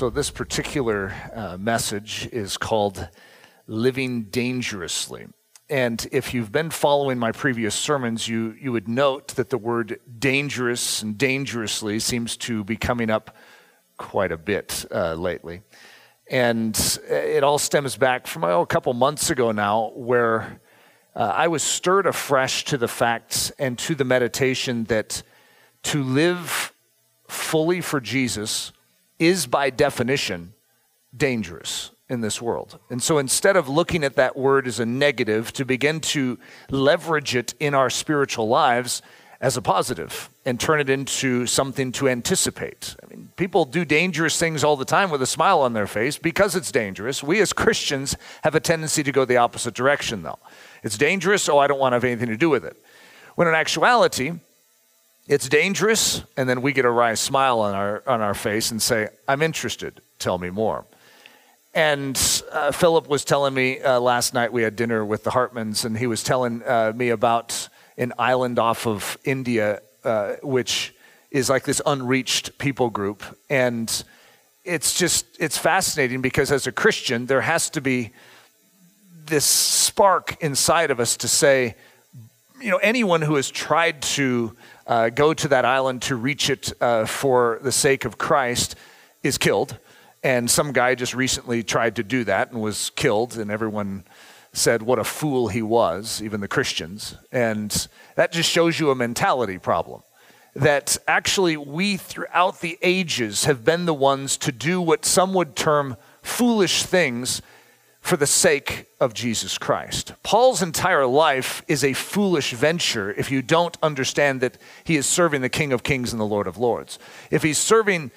So, this particular uh, message is called Living Dangerously. And if you've been following my previous sermons, you, you would note that the word dangerous and dangerously seems to be coming up quite a bit uh, lately. And it all stems back from oh, a couple months ago now, where uh, I was stirred afresh to the facts and to the meditation that to live fully for Jesus is by definition dangerous in this world. And so instead of looking at that word as a negative, to begin to leverage it in our spiritual lives as a positive and turn it into something to anticipate. I mean, people do dangerous things all the time with a smile on their face because it's dangerous. We as Christians have a tendency to go the opposite direction, though. It's dangerous, oh, I don't want to have anything to do with it. When in actuality, it's dangerous, and then we get a wry smile on our, on our face and say, I'm interested, tell me more. And uh, Philip was telling me uh, last night, we had dinner with the Hartmans, and he was telling uh, me about an island off of India, uh, which is like this unreached people group. And it's just, it's fascinating because as a Christian, there has to be this spark inside of us to say, you know, anyone who has tried to uh, go to that island to reach it uh, for the sake of Christ is killed. And some guy just recently tried to do that and was killed, and everyone said what a fool he was, even the Christians. And that just shows you a mentality problem. That actually, we throughout the ages have been the ones to do what some would term foolish things for the sake of Jesus Christ. Paul's entire life is a foolish venture if you don't understand that he is serving the King of Kings and the Lord of Lords. If he's serving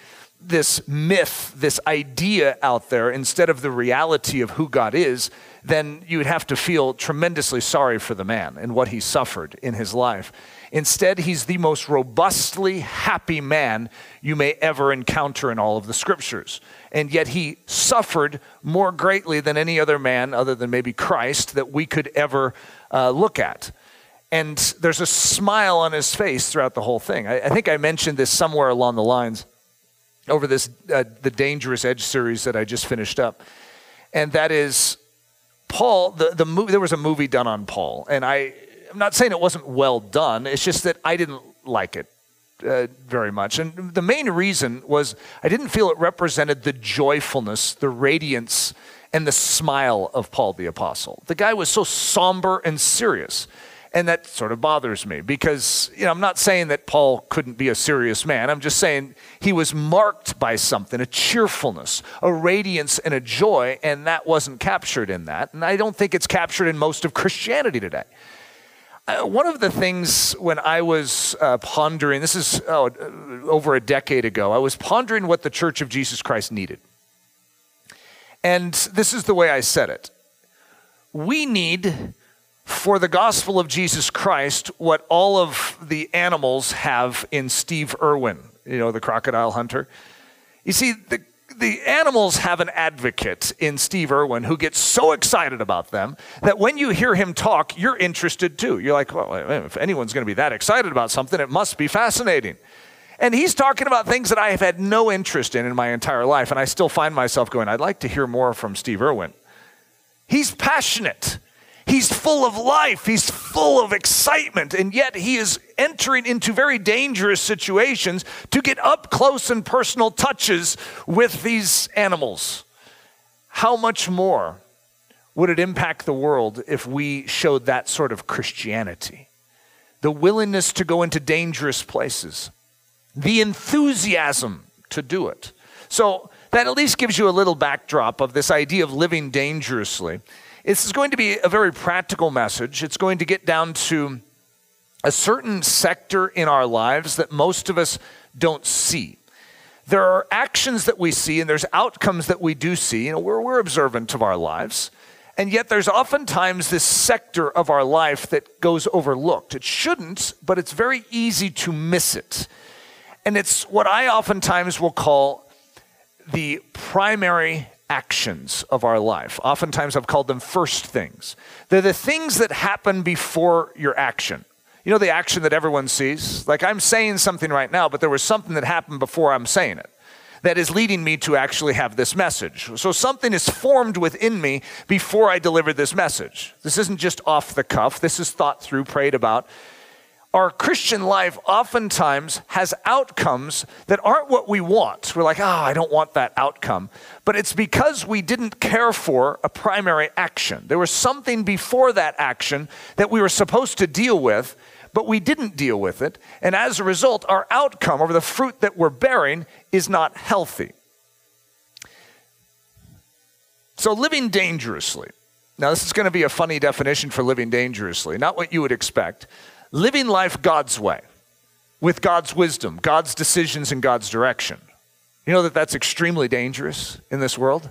this myth, this idea out there instead of the reality of who God is, then you would have to feel tremendously sorry for the man and what he suffered in his life. Instead, he's the most robustly happy man you may ever encounter in all of the scriptures. And yet, he suffered more greatly than any other man, other than maybe Christ, that we could ever uh, look at. And there's a smile on his face throughout the whole thing. I, I think I mentioned this somewhere along the lines over this uh, the Dangerous Edge series that I just finished up, and that is Paul. The the movie there was a movie done on Paul, and I I'm not saying it wasn't well done. It's just that I didn't like it uh, very much. And the main reason was I didn't feel it represented the joyfulness, the radiance, and the smile of Paul the Apostle. The guy was so somber and serious. And that sort of bothers me because, you know, I'm not saying that Paul couldn't be a serious man. I'm just saying he was marked by something, a cheerfulness, a radiance, and a joy, and that wasn't captured in that. And I don't think it's captured in most of Christianity today. Uh, one of the things when I was uh, pondering, this is oh, over a decade ago, I was pondering what the Church of Jesus Christ needed. And this is the way I said it. We need for the gospel of Jesus Christ what all of the animals have in Steve Irwin, you know, the crocodile hunter. You see, the the animals have an advocate in Steve Irwin who gets so excited about them that when you hear him talk, you're interested too. You're like, well, if anyone's going to be that excited about something, it must be fascinating. And he's talking about things that I have had no interest in in my entire life, and I still find myself going, I'd like to hear more from Steve Irwin. He's passionate. He's full of life, he's full of excitement, and yet he is entering into very dangerous situations to get up close and personal touches with these animals. How much more would it impact the world if we showed that sort of Christianity? The willingness to go into dangerous places, the enthusiasm to do it. So, that at least gives you a little backdrop of this idea of living dangerously. This is going to be a very practical message. It's going to get down to a certain sector in our lives that most of us don't see. there are actions that we see and there's outcomes that we do see. You know, we're, we're observant of our lives. And yet there's oftentimes this sector of our life that goes overlooked. It shouldn't, but it's very easy to miss it. And it's what I oftentimes will call the primary actions of our life. Oftentimes I've called them first things. They're the things that happen before your action. You know the action that everyone sees? Like I'm saying something right now, but there was something that happened before I'm saying it that is leading me to actually have this message. So something is formed within me before I deliver this message. This isn't just off the cuff, this is thought through, prayed about. Our Christian life oftentimes has outcomes that aren't what we want. We're like, oh, I don't want that outcome. But it's because we didn't care for a primary action. There was something before that action that we were supposed to deal with but we didn't deal with it. And as a result, our outcome or the fruit that we're bearing is not healthy. So, living dangerously. Now, this is going to be a funny definition for living dangerously, not what you would expect. Living life God's way, with God's wisdom, God's decisions, and God's direction. You know that that's extremely dangerous in this world?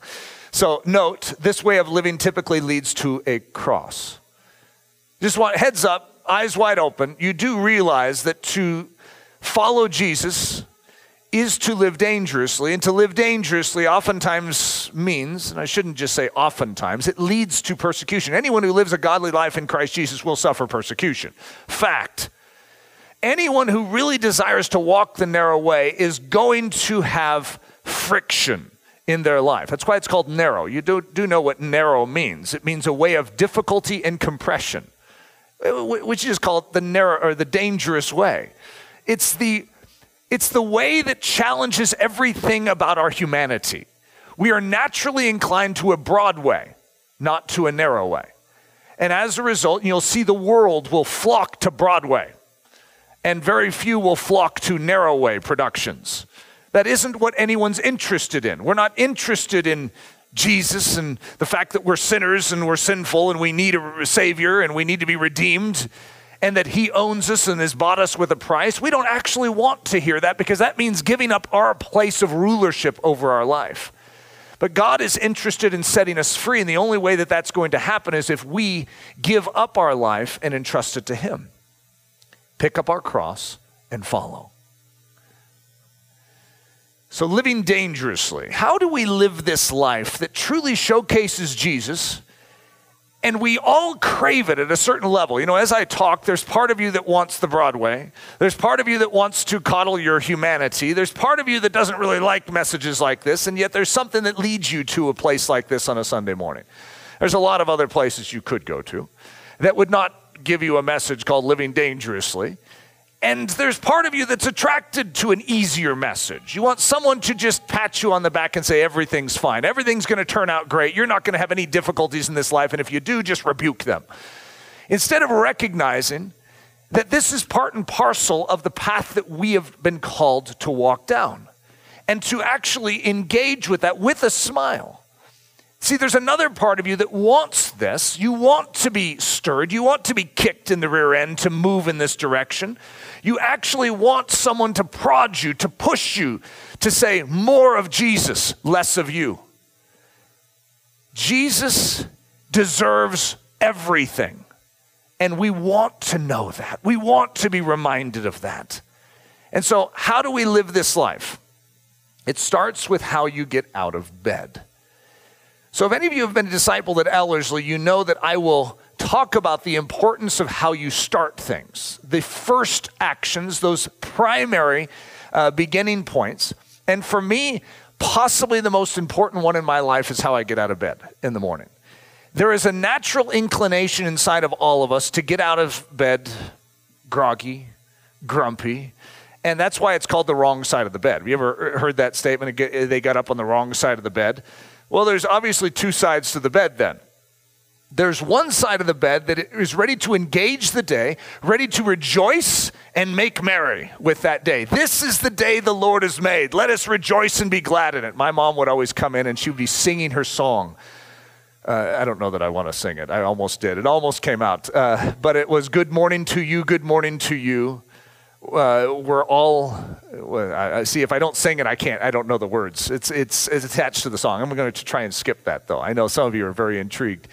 so, note this way of living typically leads to a cross. Just want heads up, eyes wide open, you do realize that to follow Jesus is to live dangerously. And to live dangerously oftentimes means, and I shouldn't just say oftentimes, it leads to persecution. Anyone who lives a godly life in Christ Jesus will suffer persecution. Fact. Anyone who really desires to walk the narrow way is going to have friction in their life. That's why it's called narrow. You do, do know what narrow means it means a way of difficulty and compression which is called the narrow or the dangerous way. It's the it's the way that challenges everything about our humanity. We are naturally inclined to a broad way, not to a narrow way. And as a result, you'll see the world will flock to Broadway, and very few will flock to narrow way productions. That isn't what anyone's interested in. We're not interested in Jesus and the fact that we're sinners and we're sinful and we need a Savior and we need to be redeemed and that He owns us and has bought us with a price, we don't actually want to hear that because that means giving up our place of rulership over our life. But God is interested in setting us free, and the only way that that's going to happen is if we give up our life and entrust it to Him. Pick up our cross and follow. So, living dangerously. How do we live this life that truly showcases Jesus? And we all crave it at a certain level. You know, as I talk, there's part of you that wants the Broadway. There's part of you that wants to coddle your humanity. There's part of you that doesn't really like messages like this, and yet there's something that leads you to a place like this on a Sunday morning. There's a lot of other places you could go to that would not give you a message called Living Dangerously. And there's part of you that's attracted to an easier message. You want someone to just pat you on the back and say, everything's fine. Everything's going to turn out great. You're not going to have any difficulties in this life. And if you do, just rebuke them. Instead of recognizing that this is part and parcel of the path that we have been called to walk down and to actually engage with that with a smile. See, there's another part of you that wants this. You want to be stirred. You want to be kicked in the rear end to move in this direction. You actually want someone to prod you, to push you, to say, more of Jesus, less of you. Jesus deserves everything. And we want to know that. We want to be reminded of that. And so, how do we live this life? It starts with how you get out of bed. So, if any of you have been a disciple at Ellerslie, you know that I will talk about the importance of how you start things, the first actions, those primary uh, beginning points. And for me, possibly the most important one in my life is how I get out of bed in the morning. There is a natural inclination inside of all of us to get out of bed groggy, grumpy, and that's why it's called the wrong side of the bed. Have you ever heard that statement? They got up on the wrong side of the bed. Well, there's obviously two sides to the bed then there's one side of the bed that is ready to engage the day, ready to rejoice and make merry with that day. This is the day the Lord has made. Let us rejoice and be glad in it. My mom would always come in and she would be singing her song. Uh, I don't know that I want to sing it. I almost did. It almost came out. Uh, but it was Good morning to you, good morning to you. uh, we're all I, see if I don't sing it, I can't. I don't know the words. It's, it's, it's attached to the song. I'm going to try and skip that, though. I know some of you are very intrigued.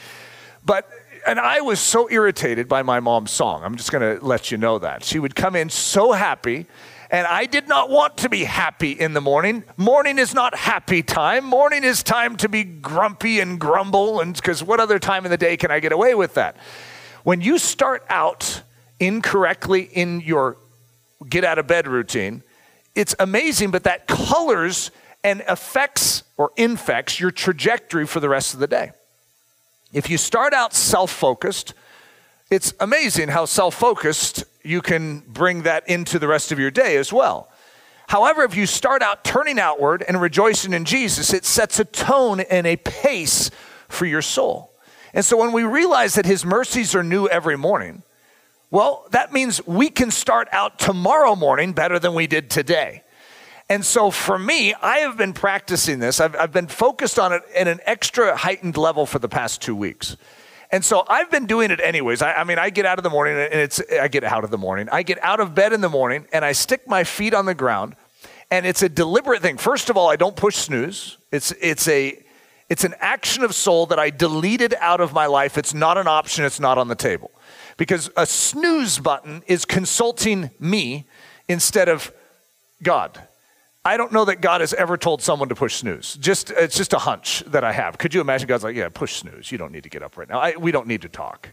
But, and I was so irritated by my mom's song. I'm just going to let you know that. She would come in so happy, and I did not want to be happy in the morning. Morning is not happy time. Morning is time to be grumpy and grumble, and because what other time in the day can I get away with that? When you start out incorrectly in your get out of bed routine, it's amazing, but that colors and affects or infects your trajectory for the rest of the day. If you start out self focused, it's amazing how self focused you can bring that into the rest of your day as well. However, if you start out turning outward and rejoicing in Jesus, it sets a tone and a pace for your soul. And so when we realize that his mercies are new every morning, well, that means we can start out tomorrow morning better than we did today. And so for me, I have been practicing this. I've, I've been focused on it at an extra heightened level for the past two weeks. And so I've been doing it anyways. I, I, mean, I get out of the morning and it's, I get out of the morning. I get out of bed in the morning and I stick my feet on the ground. And it's a deliberate thing. First of all, I don't push snooze. It's, it's a, it's an action of soul that I deleted out of my life. It's not an option. It's not on the table because a snooze button is consulting me instead of God. I don't know that God has ever told someone to push snooze. Just it's just a hunch that I have. Could you imagine God's like, yeah, push snooze. You don't need to get up right now. I, we don't need to talk.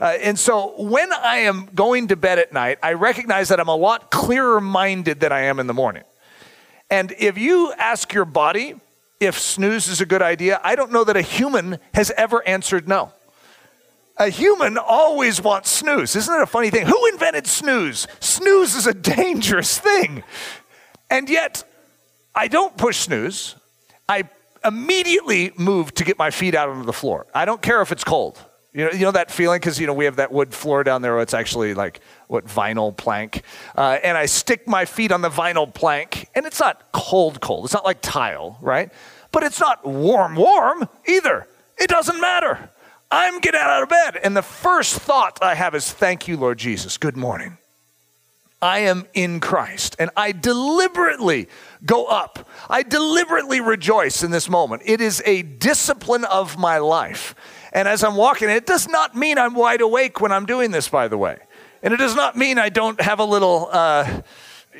Uh, and so when I am going to bed at night, I recognize that I'm a lot clearer minded than I am in the morning. And if you ask your body if snooze is a good idea, I don't know that a human has ever answered no. A human always wants snooze. Isn't it a funny thing? Who invented snooze? Snooze is a dangerous thing. And yet, I don't push snooze. I immediately move to get my feet out onto the floor. I don't care if it's cold. You know, you know that feeling because you know we have that wood floor down there. It's actually like what vinyl plank, uh, and I stick my feet on the vinyl plank, and it's not cold, cold. It's not like tile, right? But it's not warm, warm either. It doesn't matter. I'm getting out of bed. And the first thought I have is, Thank you, Lord Jesus. Good morning. I am in Christ. And I deliberately go up. I deliberately rejoice in this moment. It is a discipline of my life. And as I'm walking, it does not mean I'm wide awake when I'm doing this, by the way. And it does not mean I don't have a little, uh,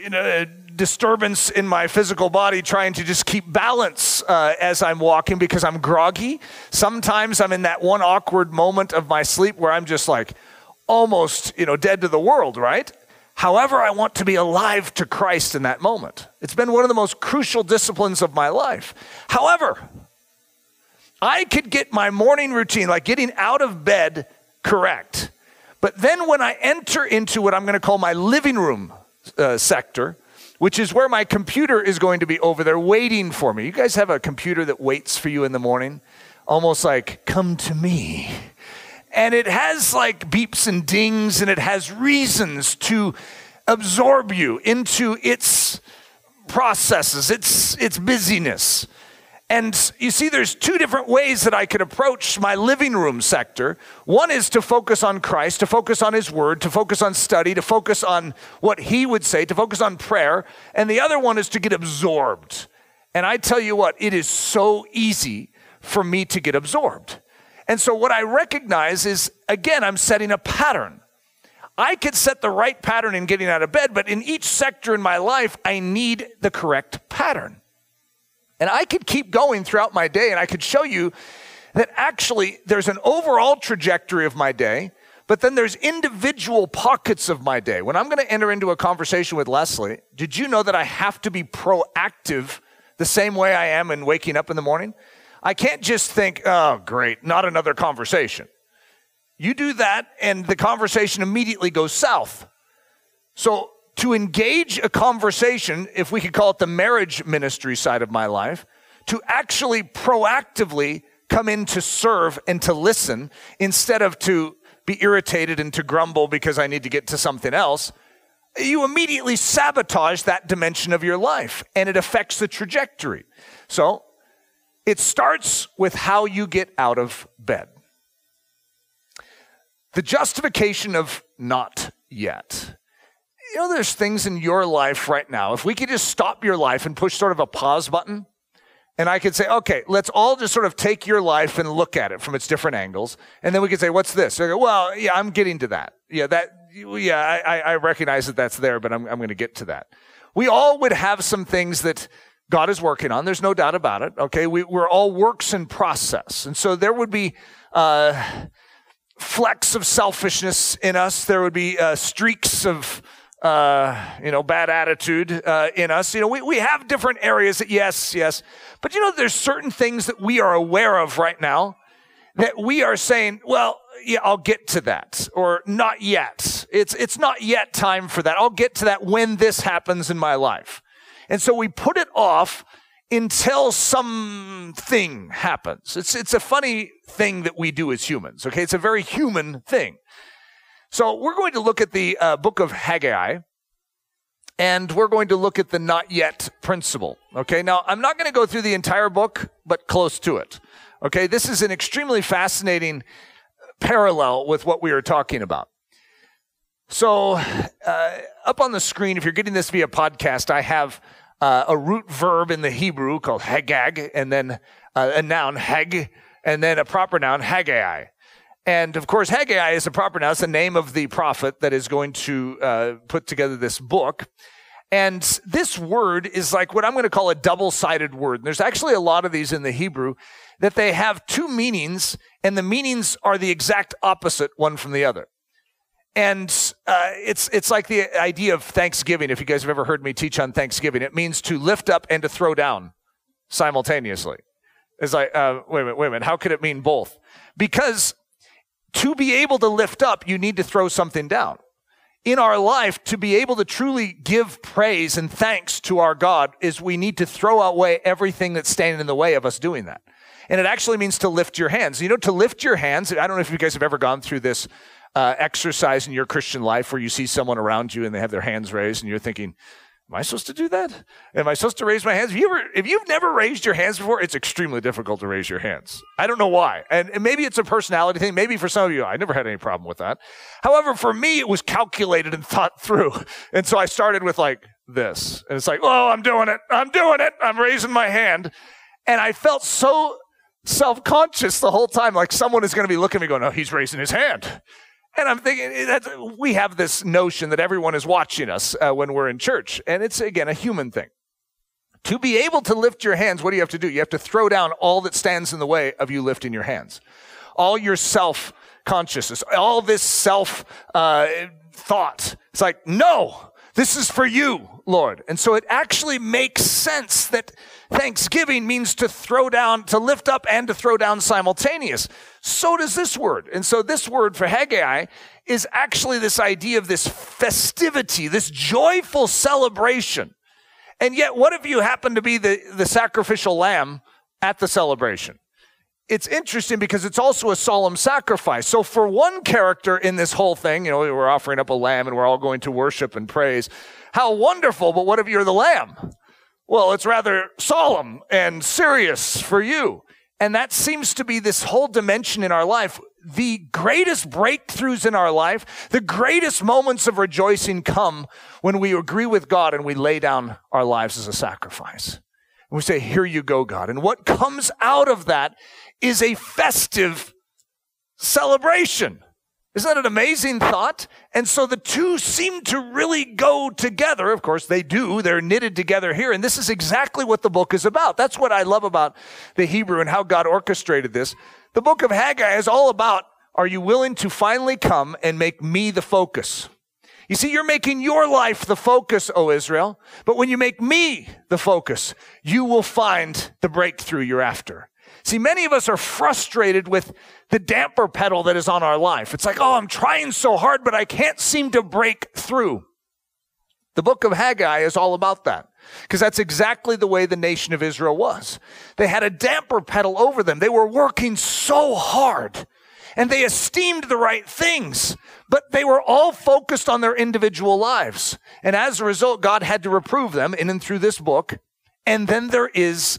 you know, disturbance in my physical body trying to just keep balance uh, as I'm walking because I'm groggy. Sometimes I'm in that one awkward moment of my sleep where I'm just like almost, you know, dead to the world, right? However, I want to be alive to Christ in that moment. It's been one of the most crucial disciplines of my life. However, I could get my morning routine, like getting out of bed, correct. But then when I enter into what I'm going to call my living room uh, sector, which is where my computer is going to be over there waiting for me. You guys have a computer that waits for you in the morning? Almost like, come to me. And it has like beeps and dings and it has reasons to absorb you into its processes, its, its busyness. And you see, there's two different ways that I could approach my living room sector. One is to focus on Christ, to focus on His Word, to focus on study, to focus on what He would say, to focus on prayer. And the other one is to get absorbed. And I tell you what, it is so easy for me to get absorbed. And so what I recognize is, again, I'm setting a pattern. I could set the right pattern in getting out of bed, but in each sector in my life, I need the correct pattern. And I could keep going throughout my day and I could show you that actually there's an overall trajectory of my day, but then there's individual pockets of my day. When I'm going to enter into a conversation with Leslie, did you know that I have to be proactive the same way I am in waking up in the morning? I can't just think, oh, great, not another conversation. You do that, and the conversation immediately goes south. So to engage a conversation, if we could call it the marriage ministry side of my life, to actually proactively come in to serve and to listen instead of to be irritated and to grumble because I need to get to something else, you immediately sabotage that dimension of your life and it affects the trajectory. So it starts with how you get out of bed. The justification of not yet you know, there's things in your life right now. If we could just stop your life and push sort of a pause button, and I could say, okay, let's all just sort of take your life and look at it from its different angles. And then we could say, what's this? Go, well, yeah, I'm getting to that. Yeah, that, yeah, I, I recognize that that's there, but I'm, I'm going to get to that. We all would have some things that God is working on. There's no doubt about it. Okay. We, we're all works in process. And so there would be, uh, flecks of selfishness in us. There would be uh, streaks of, uh, you know, bad attitude uh, in us. You know, we, we have different areas that, yes, yes. But you know, there's certain things that we are aware of right now that we are saying, well, yeah, I'll get to that, or not yet. It's, it's not yet time for that. I'll get to that when this happens in my life. And so we put it off until something happens. It's, it's a funny thing that we do as humans, okay? It's a very human thing. So we're going to look at the uh, book of Haggai, and we're going to look at the not yet principle, okay? Now, I'm not going to go through the entire book, but close to it, okay? This is an extremely fascinating parallel with what we are talking about. So, uh, up on the screen, if you're getting this via podcast, I have uh, a root verb in the Hebrew called hagag, and then uh, a noun, hag, and then a proper noun, Haggai. And of course, Haggai is a proper noun. It's the name of the prophet that is going to uh, put together this book. And this word is like what I'm going to call a double sided word. And there's actually a lot of these in the Hebrew that they have two meanings, and the meanings are the exact opposite one from the other. And uh, it's it's like the idea of Thanksgiving. If you guys have ever heard me teach on Thanksgiving, it means to lift up and to throw down simultaneously. It's like, uh, wait a minute, wait a minute. How could it mean both? Because to be able to lift up, you need to throw something down. In our life, to be able to truly give praise and thanks to our God, is we need to throw away everything that's standing in the way of us doing that. And it actually means to lift your hands. You know, to lift your hands, I don't know if you guys have ever gone through this uh, exercise in your Christian life where you see someone around you and they have their hands raised and you're thinking, Am I supposed to do that? Am I supposed to raise my hands? If, you ever, if you've never raised your hands before, it's extremely difficult to raise your hands. I don't know why. And, and maybe it's a personality thing. Maybe for some of you, I never had any problem with that. However, for me, it was calculated and thought through. And so I started with like this. And it's like, oh, I'm doing it. I'm doing it. I'm raising my hand. And I felt so self conscious the whole time, like someone is going to be looking at me going, oh, he's raising his hand. And I'm thinking eh, that we have this notion that everyone is watching us uh, when we're in church. And it's, again, a human thing. To be able to lift your hands, what do you have to do? You have to throw down all that stands in the way of you lifting your hands. All your self consciousness, all this self uh, thought. It's like, no, this is for you, Lord. And so it actually makes sense that thanksgiving means to throw down, to lift up and to throw down simultaneous. So does this word. And so this word for Haggai is actually this idea of this festivity, this joyful celebration. And yet, what if you happen to be the, the sacrificial lamb at the celebration? It's interesting because it's also a solemn sacrifice. So, for one character in this whole thing, you know, we're offering up a lamb and we're all going to worship and praise. How wonderful, but what if you're the lamb? Well, it's rather solemn and serious for you. And that seems to be this whole dimension in our life. The greatest breakthroughs in our life, the greatest moments of rejoicing come when we agree with God and we lay down our lives as a sacrifice. And we say, Here you go, God. And what comes out of that is a festive celebration. Isn't that an amazing thought? And so the two seem to really go together. Of course, they do. They're knitted together here. And this is exactly what the book is about. That's what I love about the Hebrew and how God orchestrated this. The book of Haggai is all about are you willing to finally come and make me the focus? You see, you're making your life the focus, O Israel. But when you make me the focus, you will find the breakthrough you're after. See, many of us are frustrated with the damper pedal that is on our life. It's like, oh, I'm trying so hard, but I can't seem to break through. The book of Haggai is all about that because that's exactly the way the nation of Israel was. They had a damper pedal over them. They were working so hard and they esteemed the right things, but they were all focused on their individual lives. And as a result, God had to reprove them in and through this book. And then there is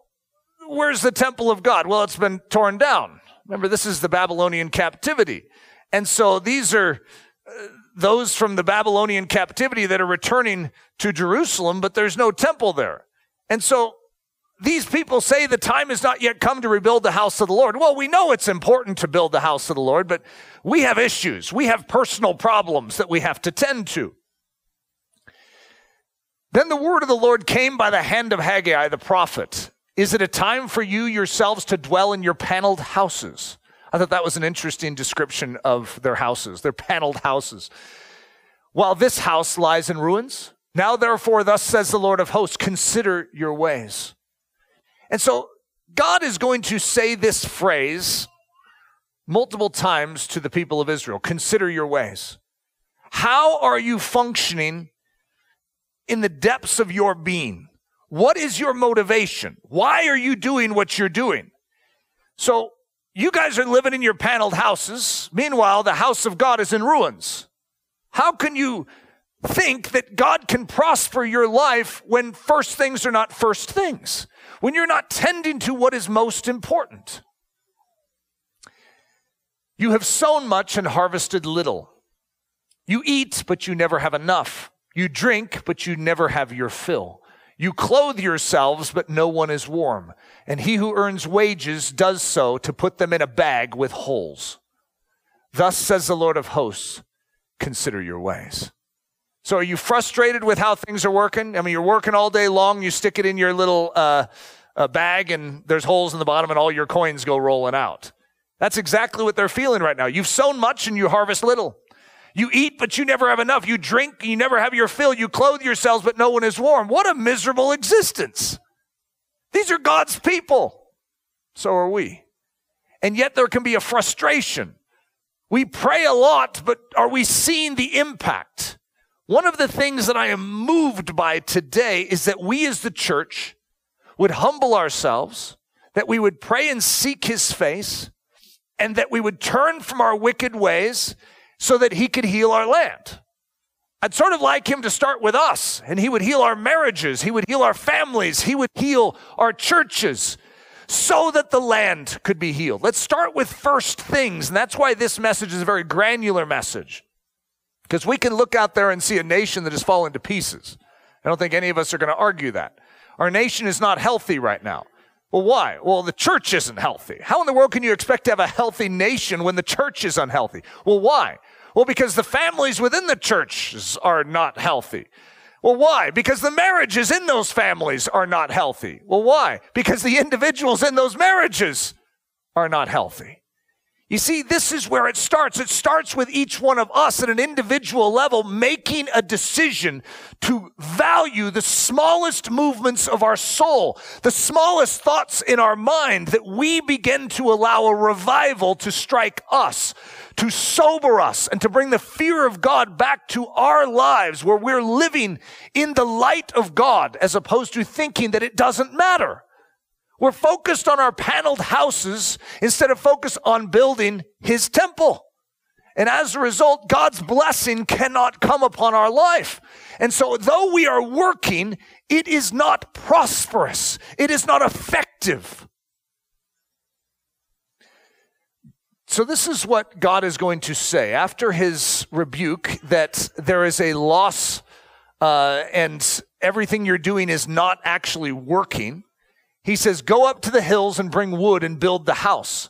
where's the temple of God? Well, it's been torn down. Remember, this is the Babylonian captivity. And so these are uh, those from the Babylonian captivity that are returning to Jerusalem, but there's no temple there. And so these people say the time has not yet come to rebuild the house of the Lord. Well, we know it's important to build the house of the Lord, but we have issues. We have personal problems that we have to tend to. Then the word of the Lord came by the hand of Haggai the prophet. Is it a time for you yourselves to dwell in your paneled houses? I thought that was an interesting description of their houses, their paneled houses. While this house lies in ruins, now therefore, thus says the Lord of hosts, consider your ways. And so God is going to say this phrase multiple times to the people of Israel consider your ways. How are you functioning in the depths of your being? What is your motivation? Why are you doing what you're doing? So, you guys are living in your paneled houses. Meanwhile, the house of God is in ruins. How can you think that God can prosper your life when first things are not first things? When you're not tending to what is most important? You have sown much and harvested little. You eat, but you never have enough. You drink, but you never have your fill. You clothe yourselves, but no one is warm. And he who earns wages does so to put them in a bag with holes. Thus says the Lord of hosts, consider your ways. So are you frustrated with how things are working? I mean, you're working all day long, you stick it in your little uh, uh, bag, and there's holes in the bottom, and all your coins go rolling out. That's exactly what they're feeling right now. You've sown much and you harvest little. You eat, but you never have enough. You drink, you never have your fill. You clothe yourselves, but no one is warm. What a miserable existence. These are God's people. So are we. And yet there can be a frustration. We pray a lot, but are we seeing the impact? One of the things that I am moved by today is that we as the church would humble ourselves, that we would pray and seek his face, and that we would turn from our wicked ways so that he could heal our land. I'd sort of like him to start with us, and he would heal our marriages, he would heal our families, he would heal our churches, so that the land could be healed. Let's start with first things, and that's why this message is a very granular message. Because we can look out there and see a nation that has fallen to pieces. I don't think any of us are going to argue that. Our nation is not healthy right now. Well, why? Well, the church isn't healthy. How in the world can you expect to have a healthy nation when the church is unhealthy? Well, why? Well, because the families within the churches are not healthy. Well, why? Because the marriages in those families are not healthy. Well, why? Because the individuals in those marriages are not healthy. You see, this is where it starts. It starts with each one of us at an individual level making a decision to value the smallest movements of our soul, the smallest thoughts in our mind, that we begin to allow a revival to strike us to sober us and to bring the fear of God back to our lives where we're living in the light of God as opposed to thinking that it doesn't matter. We're focused on our paneled houses instead of focus on building his temple. And as a result, God's blessing cannot come upon our life. And so, though we are working, it is not prosperous. It is not effective. So, this is what God is going to say after his rebuke that there is a loss uh, and everything you're doing is not actually working. He says, Go up to the hills and bring wood and build the house,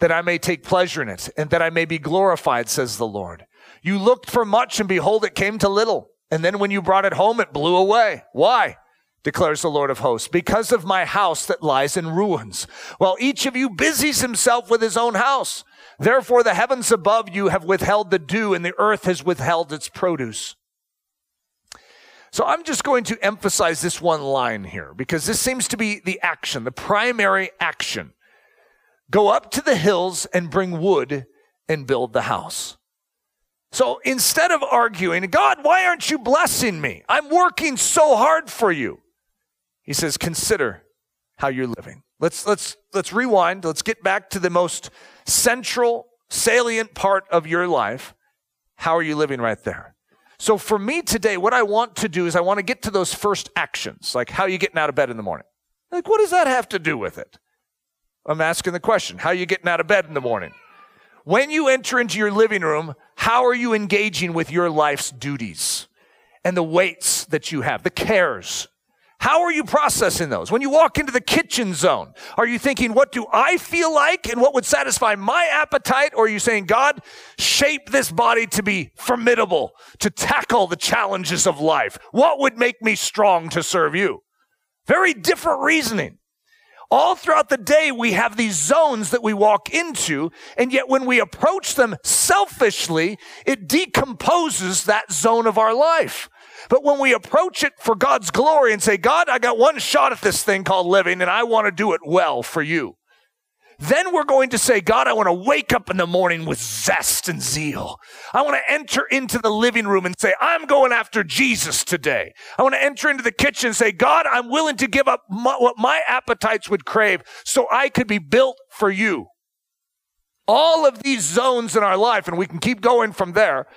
that I may take pleasure in it, and that I may be glorified, says the Lord. You looked for much, and behold, it came to little. And then when you brought it home, it blew away. Why? declares the Lord of hosts, because of my house that lies in ruins. While each of you busies himself with his own house. Therefore, the heavens above you have withheld the dew, and the earth has withheld its produce. So I'm just going to emphasize this one line here because this seems to be the action, the primary action. Go up to the hills and bring wood and build the house. So instead of arguing, God, why aren't you blessing me? I'm working so hard for you. He says, consider how you're living. Let's, let's, let's rewind. Let's get back to the most central, salient part of your life. How are you living right there? So for me today, what I want to do is I want to get to those first actions, like how are you getting out of bed in the morning? Like, what does that have to do with it? I'm asking the question. How are you getting out of bed in the morning? When you enter into your living room, how are you engaging with your life's duties and the weights that you have, the cares? How are you processing those? When you walk into the kitchen zone, are you thinking, what do I feel like and what would satisfy my appetite? Or are you saying, God, shape this body to be formidable, to tackle the challenges of life? What would make me strong to serve you? Very different reasoning. All throughout the day, we have these zones that we walk into, and yet when we approach them selfishly, it decomposes that zone of our life. But when we approach it for God's glory and say, God, I got one shot at this thing called living, and I want to do it well for you. Then we're going to say, God, I want to wake up in the morning with zest and zeal. I want to enter into the living room and say, I'm going after Jesus today. I want to enter into the kitchen and say, God, I'm willing to give up my, what my appetites would crave so I could be built for you. All of these zones in our life, and we can keep going from there,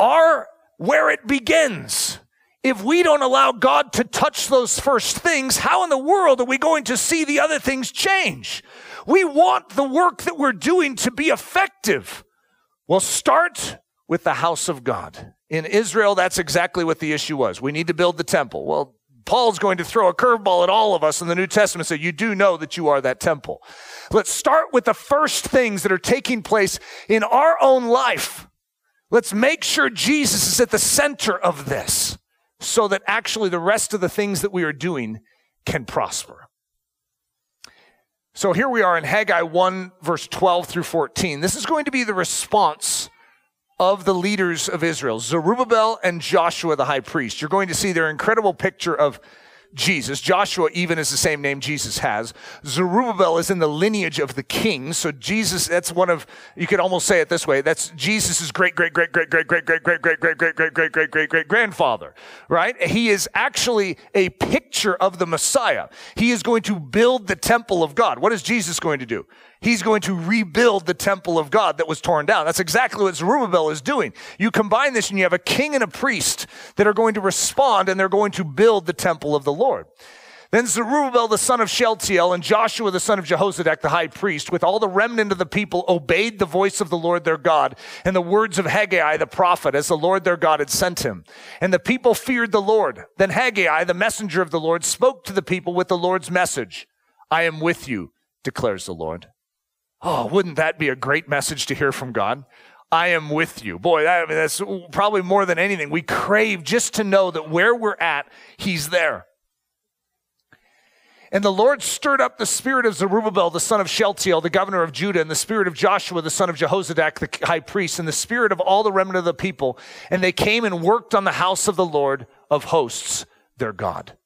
are where it begins. If we don't allow God to touch those first things, how in the world are we going to see the other things change? We want the work that we're doing to be effective. Well, start with the house of God. In Israel, that's exactly what the issue was. We need to build the temple. Well, Paul's going to throw a curveball at all of us in the New Testament say, You do know that you are that temple. Let's start with the first things that are taking place in our own life. Let's make sure Jesus is at the center of this so that actually the rest of the things that we are doing can prosper. So here we are in Haggai 1, verse 12 through 14. This is going to be the response of the leaders of Israel, Zerubbabel and Joshua the high priest. You're going to see their incredible picture of Jesus. Joshua even is the same name Jesus has. Zerubbabel is in the lineage of the king. So Jesus, that's one of, you could almost say it this way. That's Jesus' great, great, great, great, great, great, great, great, great, great, great, great, great, great, great, great grandfather, right? He is actually a picture of the Messiah. He is going to build the temple of God. What is Jesus going to do? He's going to rebuild the temple of God that was torn down. That's exactly what Zerubbabel is doing. You combine this and you have a king and a priest that are going to respond and they're going to build the temple of the Lord. Then Zerubbabel the son of Shealtiel and Joshua the son of Jehozadak the high priest, with all the remnant of the people, obeyed the voice of the Lord their God and the words of Haggai the prophet, as the Lord their God had sent him. And the people feared the Lord. Then Haggai, the messenger of the Lord, spoke to the people with the Lord's message I am with you, declares the Lord. Oh, wouldn't that be a great message to hear from God? I am with you. Boy, I mean, that's probably more than anything. We crave just to know that where we're at, He's there. And the Lord stirred up the spirit of Zerubbabel, the son of Shealtiel, the governor of Judah, and the spirit of Joshua, the son of Jehozadak, the high priest, and the spirit of all the remnant of the people. And they came and worked on the house of the Lord of hosts, their God.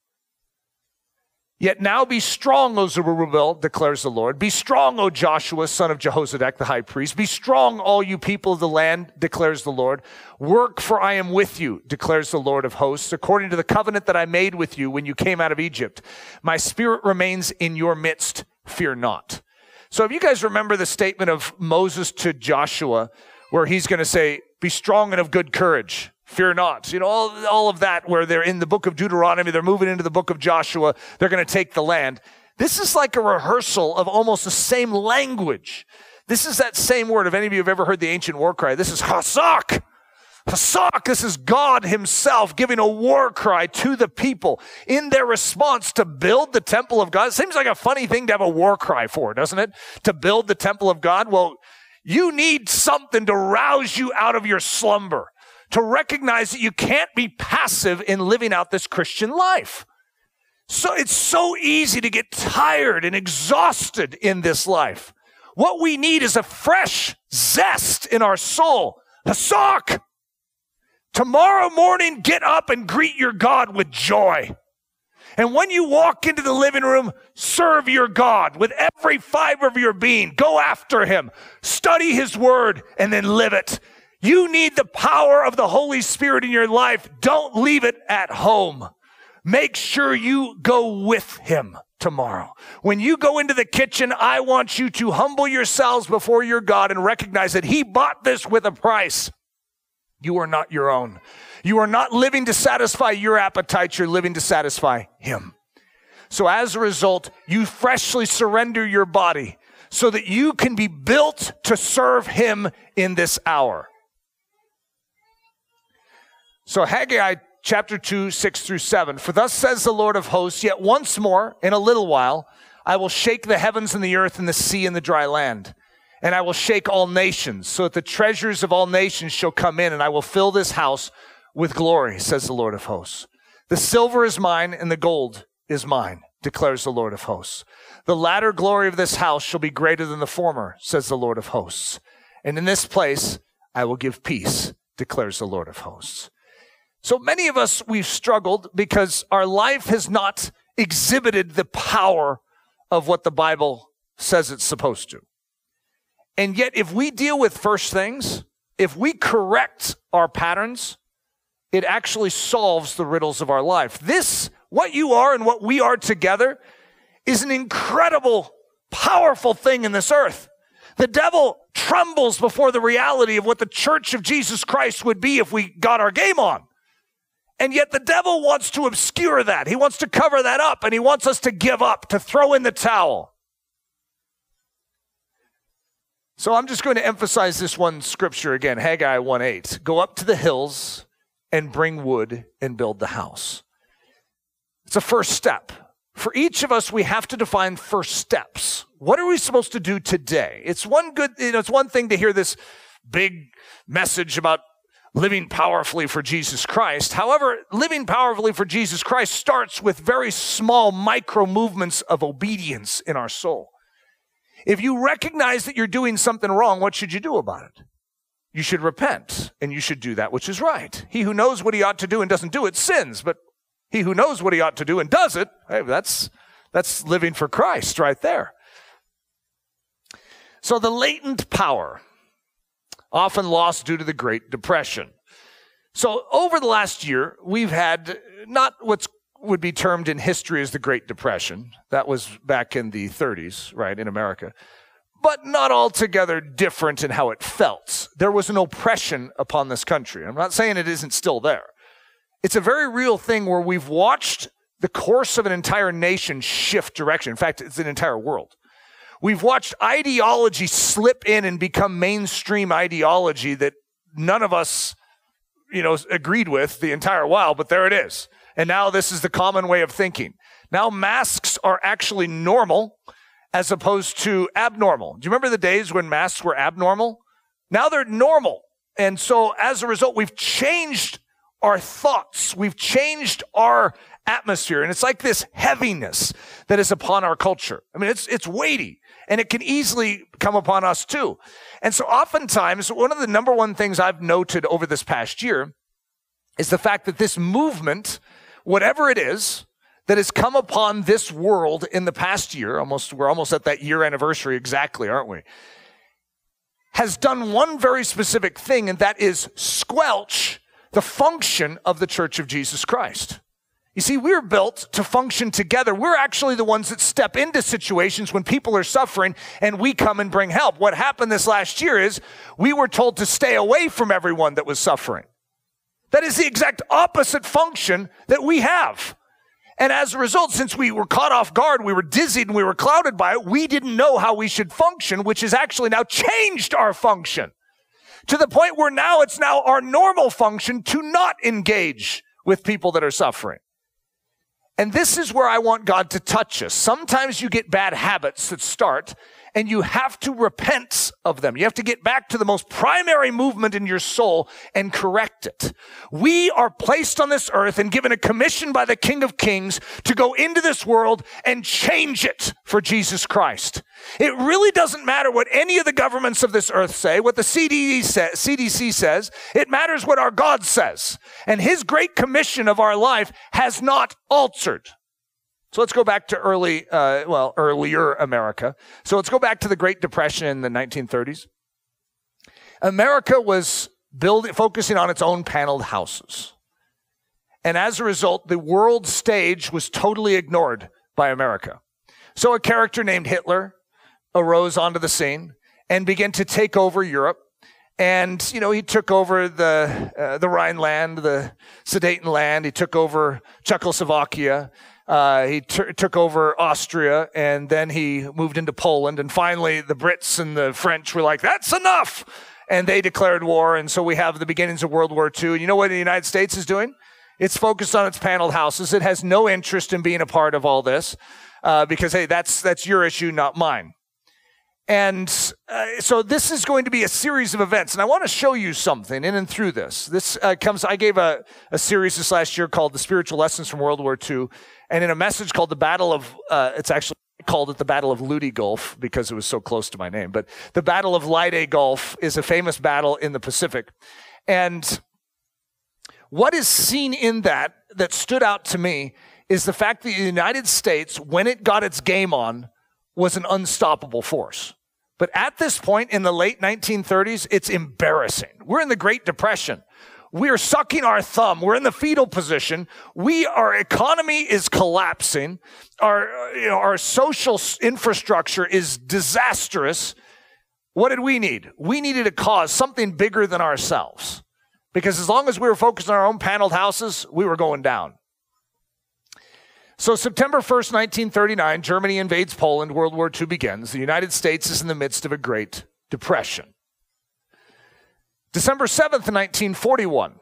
Yet now be strong, O Zerubbabel, declares the Lord. Be strong, O Joshua, son of Jehozadak, the high priest. Be strong, all you people of the land, declares the Lord. Work, for I am with you, declares the Lord of hosts, according to the covenant that I made with you when you came out of Egypt. My spirit remains in your midst. Fear not. So if you guys remember the statement of Moses to Joshua, where he's going to say, be strong and of good courage. Fear not. You know, all, all of that where they're in the book of Deuteronomy, they're moving into the book of Joshua, they're going to take the land. This is like a rehearsal of almost the same language. This is that same word. If any of you have ever heard the ancient war cry, this is Hasak. Hasak, this is God himself giving a war cry to the people in their response to build the temple of God. It seems like a funny thing to have a war cry for, doesn't it? To build the temple of God. Well, you need something to rouse you out of your slumber to recognize that you can't be passive in living out this Christian life. So it's so easy to get tired and exhausted in this life. What we need is a fresh zest in our soul. Hasak. Tomorrow morning, get up and greet your God with joy. And when you walk into the living room, serve your God with every fiber of your being. Go after him. Study his word and then live it. You need the power of the Holy Spirit in your life. Don't leave it at home. Make sure you go with him tomorrow. When you go into the kitchen, I want you to humble yourselves before your God and recognize that he bought this with a price. You are not your own. You are not living to satisfy your appetites. You're living to satisfy him. So as a result, you freshly surrender your body so that you can be built to serve him in this hour. So Haggai chapter 2, 6 through 7. For thus says the Lord of hosts, yet once more, in a little while, I will shake the heavens and the earth and the sea and the dry land. And I will shake all nations, so that the treasures of all nations shall come in, and I will fill this house with glory, says the Lord of hosts. The silver is mine, and the gold is mine, declares the Lord of hosts. The latter glory of this house shall be greater than the former, says the Lord of hosts. And in this place I will give peace, declares the Lord of hosts. So many of us, we've struggled because our life has not exhibited the power of what the Bible says it's supposed to. And yet, if we deal with first things, if we correct our patterns, it actually solves the riddles of our life. This, what you are and what we are together, is an incredible, powerful thing in this earth. The devil trembles before the reality of what the church of Jesus Christ would be if we got our game on. And yet the devil wants to obscure that. He wants to cover that up and he wants us to give up, to throw in the towel. So I'm just going to emphasize this one scripture again, Haggai 1:8. Go up to the hills and bring wood and build the house. It's a first step. For each of us, we have to define first steps. What are we supposed to do today? It's one good, you know, it's one thing to hear this big message about living powerfully for Jesus Christ. However, living powerfully for Jesus Christ starts with very small micro movements of obedience in our soul. If you recognize that you're doing something wrong, what should you do about it? You should repent and you should do that which is right. He who knows what he ought to do and doesn't do it sins, but he who knows what he ought to do and does it, hey, that's, that's living for Christ right there. So the latent power often lost due to the Great Depression. So over the last year, we've had not what would be termed in history as the Great Depression. That was back in the 30s, right, in America. But not altogether different in how it felt. There was an oppression upon this country. I'm not saying it isn't still there. It's a very real thing where we've watched the course of an entire nation shift direction. In fact, it's an entire world. We've watched ideology slip in and become mainstream ideology that none of us, you know, agreed with the entire while, but there it is. And now this is the common way of thinking. Now masks are actually normal as opposed to abnormal. Do you remember the days when masks were abnormal? Now they're normal. And so as a result, we've changed our thoughts. We've changed our atmosphere. And it's like this heaviness that is upon our culture. I mean, it's, it's weighty and it can easily come upon us too. And so oftentimes, one of the number one things I've noted over this past year is the fact that this movement, whatever it is, that has come upon this world in the past year, almost, we're almost at that year anniversary exactly, aren't we? Has done one very specific thing, and that is squelch the function of the church of Jesus Christ. You see, we're built to function together. We're actually the ones that step into situations when people are suffering and we come and bring help. What happened this last year is we were told to stay away from everyone that was suffering. That is the exact opposite function that we have. And as a result, since we were caught off guard, we were dizzied and we were clouded by it, we didn't know how we should function, which has actually now changed our function to the point where now it's now our normal function to not engage with people that are suffering. And this is where I want God to touch us. Sometimes you get bad habits that start and you have to repent of them. You have to get back to the most primary movement in your soul and correct it. We are placed on this earth and given a commission by the King of Kings to go into this world and change it for Jesus Christ. It really doesn't matter what any of the governments of this earth say, what the CDC says. It matters what our God says. And his great commission of our life has not altered. So let's go back to early, uh, well, earlier America. So let's go back to the Great Depression in the 1930s. America was building, focusing on its own paneled houses. And as a result, the world stage was totally ignored by America. So a character named Hitler arose onto the scene and began to take over Europe. And, you know, he took over the, uh, the Rhineland, the Sudetenland. He took over Czechoslovakia. Uh, he t- took over Austria and then he moved into Poland. And finally, the Brits and the French were like, that's enough. And they declared war. And so we have the beginnings of World War II. And you know what the United States is doing? It's focused on its paneled houses. It has no interest in being a part of all this uh, because, hey, that's, that's your issue, not mine. And uh, so this is going to be a series of events, and I want to show you something in and through this. This uh, comes, I gave a, a series this last year called The Spiritual Lessons from World War II, and in a message called The Battle of, uh, it's actually called it the Battle of Leyte Gulf because it was so close to my name, but the Battle of Leyte Gulf is a famous battle in the Pacific. And what is seen in that that stood out to me is the fact that the United States, when it got its game on, was an unstoppable force. But at this point in the late 1930s, it's embarrassing. We're in the Great Depression. We're sucking our thumb. We're in the fetal position. We, our economy is collapsing. Our, you know, our social infrastructure is disastrous. What did we need? We needed a cause, something bigger than ourselves. Because as long as we were focused on our own paneled houses, we were going down. So, September 1st, 1939, Germany invades Poland, World War II begins. The United States is in the midst of a Great Depression. December 7th, 1941,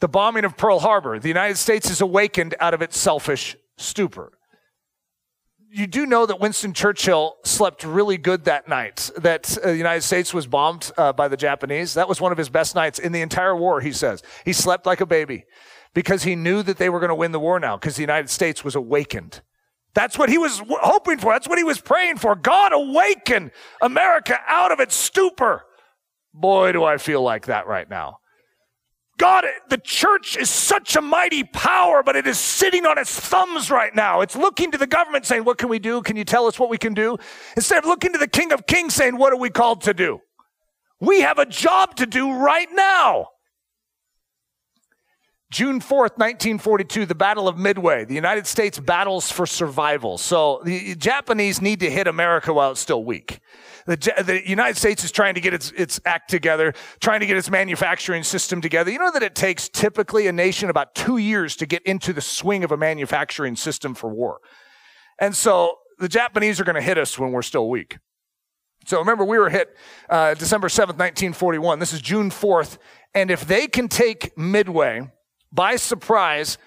the bombing of Pearl Harbor. The United States is awakened out of its selfish stupor you do know that Winston Churchill slept really good that night, that uh, the United States was bombed uh, by the Japanese. That was one of his best nights in the entire war, he says. He slept like a baby because he knew that they were going to win the war now because the United States was awakened. That's what he was hoping for. That's what he was praying for. God awaken America out of its stupor. Boy, do I feel like that right now. God, the church is such a mighty power, but it is sitting on its thumbs right now. It's looking to the government saying, What can we do? Can you tell us what we can do? Instead of looking to the King of Kings saying, What are we called to do? We have a job to do right now. June 4th, 1942, the Battle of Midway. The United States battles for survival. So the Japanese need to hit America while it's still weak. The, the, United States is trying to get its, its act together, trying to get its manufacturing system together. You know that it takes typically a nation about two years to get into the swing of a manufacturing system for war. And so the Japanese are going to hit us when we're still weak. So remember, we were hit uh, December 7th, 1941. This is June 4th. And if they can take Midway, by surprise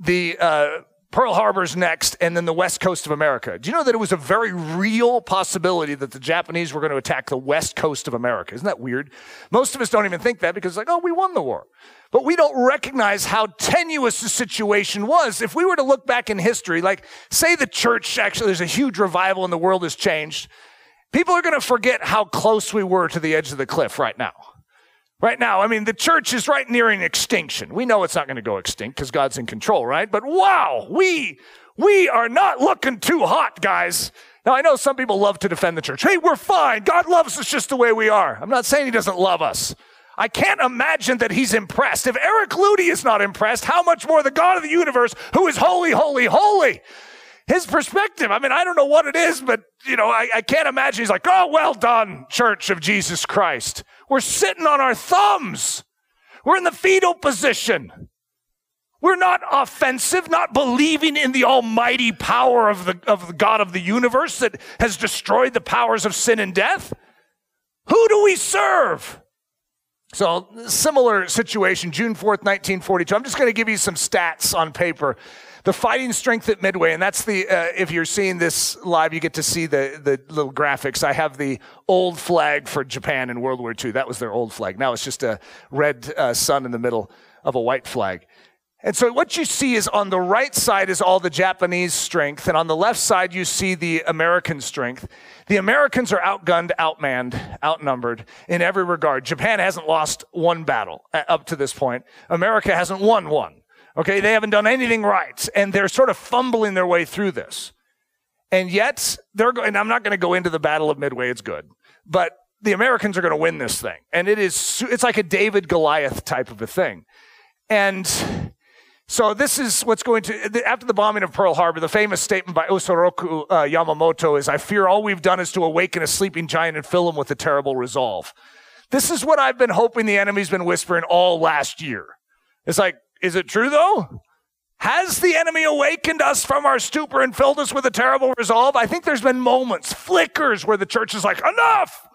the uh, Pearl Harbor's next, and then the west coast of America. Do you know that it was a very real possibility that the Japanese were going to attack the west coast of America? Isn't that weird? Most of us don't even think that because, like, oh, we won the war. But we don't recognize how tenuous the situation was. If we were to look back in history, like, say the church actually, there's a huge revival and the world has changed, people are going to forget how close we were to the edge of the cliff right now. Right now, I mean, the church is right nearing extinction. We know it's not going to go extinct because God's in control, right? But wow, we, we are not looking too hot, guys. Now, I know some people love to defend the church. Hey, we're fine. God loves us just the way we are. I'm not saying he doesn't love us. I can't imagine that he's impressed. If Eric Ludy is not impressed, how much more the God of the universe, who is holy, holy, holy? His perspective, I mean, I don't know what it is, but, you know, I, I can't imagine he's like, oh, well done, Church of Jesus Christ. We're sitting on our thumbs. We're in the fetal position. We're not offensive, not believing in the almighty power of the, of the God of the universe that has destroyed the powers of sin and death. Who do we serve? So, similar situation, June 4th, 1942. I'm just going to give you some stats on paper the fighting strength at Midway, and that's the, uh, if you're seeing this live, you get to see the, the little graphics. I have the old flag for Japan in World War II. That was their old flag. Now it's just a red uh, sun in the middle of a white flag. And so what you see is on the right side is all the Japanese strength, and on the left side you see the American strength. The Americans are outgunned, outmanned, outnumbered in every regard. Japan hasn't lost one battle uh, up to this point. America hasn't won one. Okay, they haven't done anything right, and they're sort of fumbling their way through this. And yet, they're going, and I'm not going to go into the Battle of Midway, it's good. But the Americans are going to win this thing. And it is, it's like a David Goliath type of a thing. And so this is what's going to, after the bombing of Pearl Harbor, the famous statement by Isoroku uh, Yamamoto is, I fear all we've done is to awaken a sleeping giant and fill him with a terrible resolve. This is what I've been hoping the enemy's been whispering all last year. It's like, is it true though? Has the enemy awakened us from our stupor and filled us with a terrible resolve? I think there's been moments, flickers, where the church is like, enough!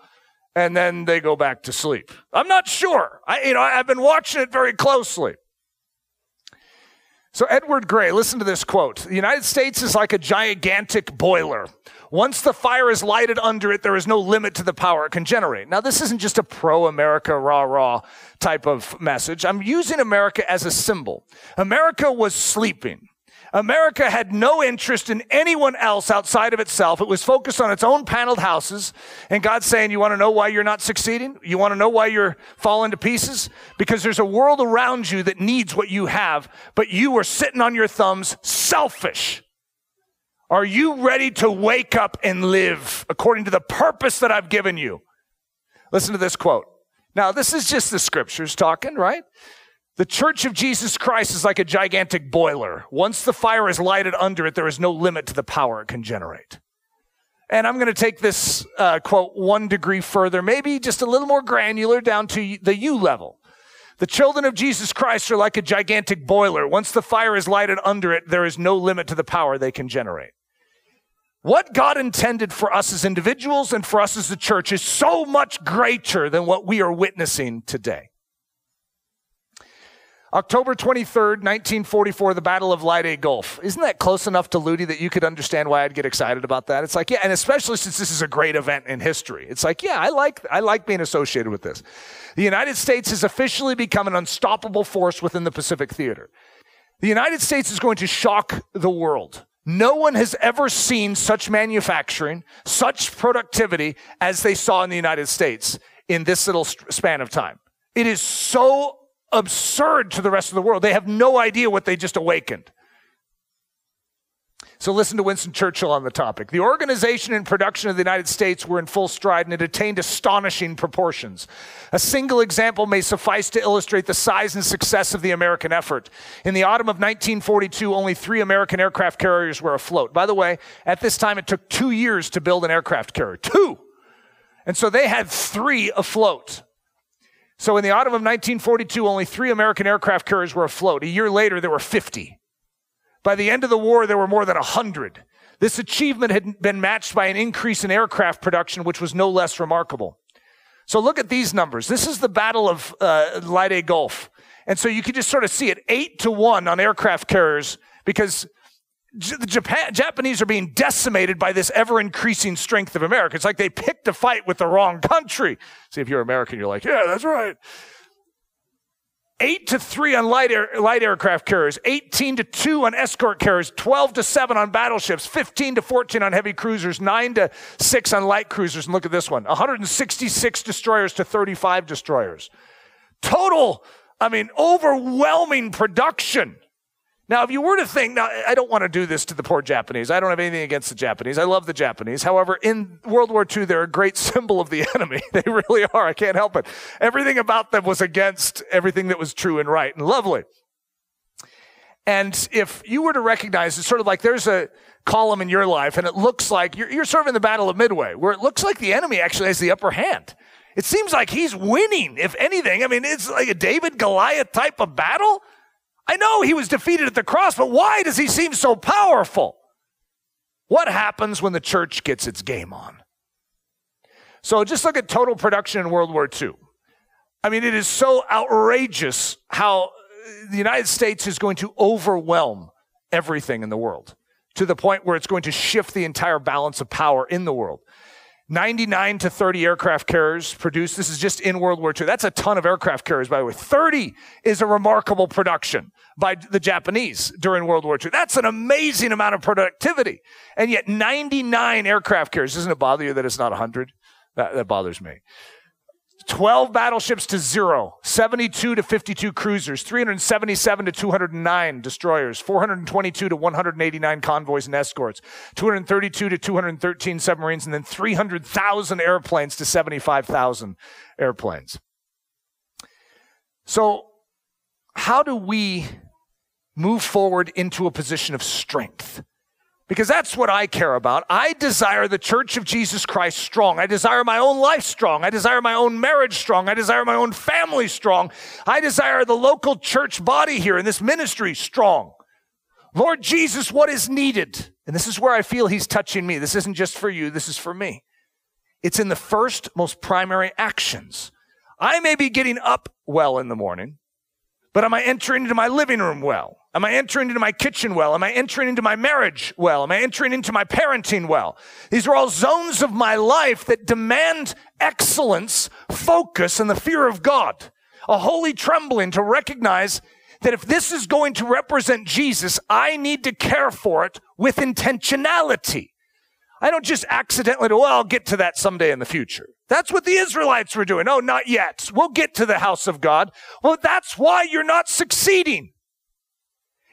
And then they go back to sleep. I'm not sure. I, you know, I've been watching it very closely. So, Edward Grey, listen to this quote The United States is like a gigantic boiler. Once the fire is lighted under it, there is no limit to the power it can generate. Now, this isn't just a pro America, rah, rah type of message. I'm using America as a symbol. America was sleeping. America had no interest in anyone else outside of itself. It was focused on its own paneled houses. And God's saying, You want to know why you're not succeeding? You want to know why you're falling to pieces? Because there's a world around you that needs what you have, but you are sitting on your thumbs, selfish. Are you ready to wake up and live according to the purpose that I've given you? Listen to this quote. Now, this is just the scriptures talking, right? The church of Jesus Christ is like a gigantic boiler. Once the fire is lighted under it, there is no limit to the power it can generate. And I'm going to take this uh, quote one degree further, maybe just a little more granular down to the U level. The children of Jesus Christ are like a gigantic boiler. Once the fire is lighted under it, there is no limit to the power they can generate. What God intended for us as individuals and for us as a church is so much greater than what we are witnessing today. October 23rd, 1944, the Battle of Leyte Gulf. Isn't that close enough to Ludy that you could understand why I'd get excited about that? It's like, yeah, and especially since this is a great event in history. It's like, yeah, I like, I like being associated with this. The United States has officially become an unstoppable force within the Pacific theater. The United States is going to shock the world. No one has ever seen such manufacturing, such productivity as they saw in the United States in this little span of time. It is so absurd to the rest of the world. They have no idea what they just awakened. So listen to Winston Churchill on the topic. The organization and production of the United States were in full stride and it attained astonishing proportions. A single example may suffice to illustrate the size and success of the American effort. In the autumn of 1942, only three American aircraft carriers were afloat. By the way, at this time, it took two years to build an aircraft carrier. Two! And so they had three afloat. So in the autumn of 1942, only three American aircraft carriers were afloat. A year later, there were 50. By the end of the war, there were more than 100. This achievement had been matched by an increase in aircraft production, which was no less remarkable. So look at these numbers. This is the Battle of uh, Leyte Gulf. And so you can just sort of see it eight to one on aircraft carriers because the Japan, Japanese are being decimated by this ever increasing strength of America. It's like they picked a fight with the wrong country. See, if you're American, you're like, yeah, that's right. Eight to three on light, air, light aircraft carriers, 18 to two on escort carriers, 12 to seven on battleships, 15 to 14 on heavy cruisers, nine to six on light cruisers. And look at this one 166 destroyers to 35 destroyers. Total, I mean, overwhelming production. Now, if you were to think, now, I don't want to do this to the poor Japanese. I don't have anything against the Japanese. I love the Japanese. However, in World War II, they're a great symbol of the enemy. They really are. I can't help it. Everything about them was against everything that was true and right and lovely. And if you were to recognize, it's sort of like there's a column in your life, and it looks like you're, you're sort of in the Battle of Midway, where it looks like the enemy actually has the upper hand. It seems like he's winning, if anything. I mean, it's like a David Goliath type of battle. I know he was defeated at the cross, but why does he seem so powerful? What happens when the church gets its game on? So just look at total production in World War II. I mean, it is so outrageous how uh, the United States is going to overwhelm everything in the world to the point where it's going to shift the entire balance of power in the world. 99 to 30 aircraft carriers produced. This is just in World War II. That's a ton of aircraft carriers, by the way. 30 is a remarkable production by the Japanese during World War II. That's an amazing amount of productivity. And yet 99 aircraft carriers. Doesn't it bother you that it's not 100? That, that bothers me. 12 battleships to zero, 72 to 52 cruisers, 377 to 209 destroyers, 422 to 189 convoys and escorts, 232 to 213 submarines, and then 300,000 airplanes to 75,000 airplanes. So, how do we move forward into a position of strength? Because that's what I care about. I desire the church of Jesus Christ strong. I desire my own life strong. I desire my own marriage strong. I desire my own family strong. I desire the local church body here in this ministry strong. Lord Jesus, what is needed? And this is where I feel He's touching me. This isn't just for you, this is for me. It's in the first, most primary actions. I may be getting up well in the morning, but am I entering into my living room well? Am I entering into my kitchen well? Am I entering into my marriage well? Am I entering into my parenting well? These are all zones of my life that demand excellence, focus, and the fear of God. A holy trembling to recognize that if this is going to represent Jesus, I need to care for it with intentionality. I don't just accidentally, well, I'll get to that someday in the future. That's what the Israelites were doing. Oh, not yet. We'll get to the house of God. Well, that's why you're not succeeding.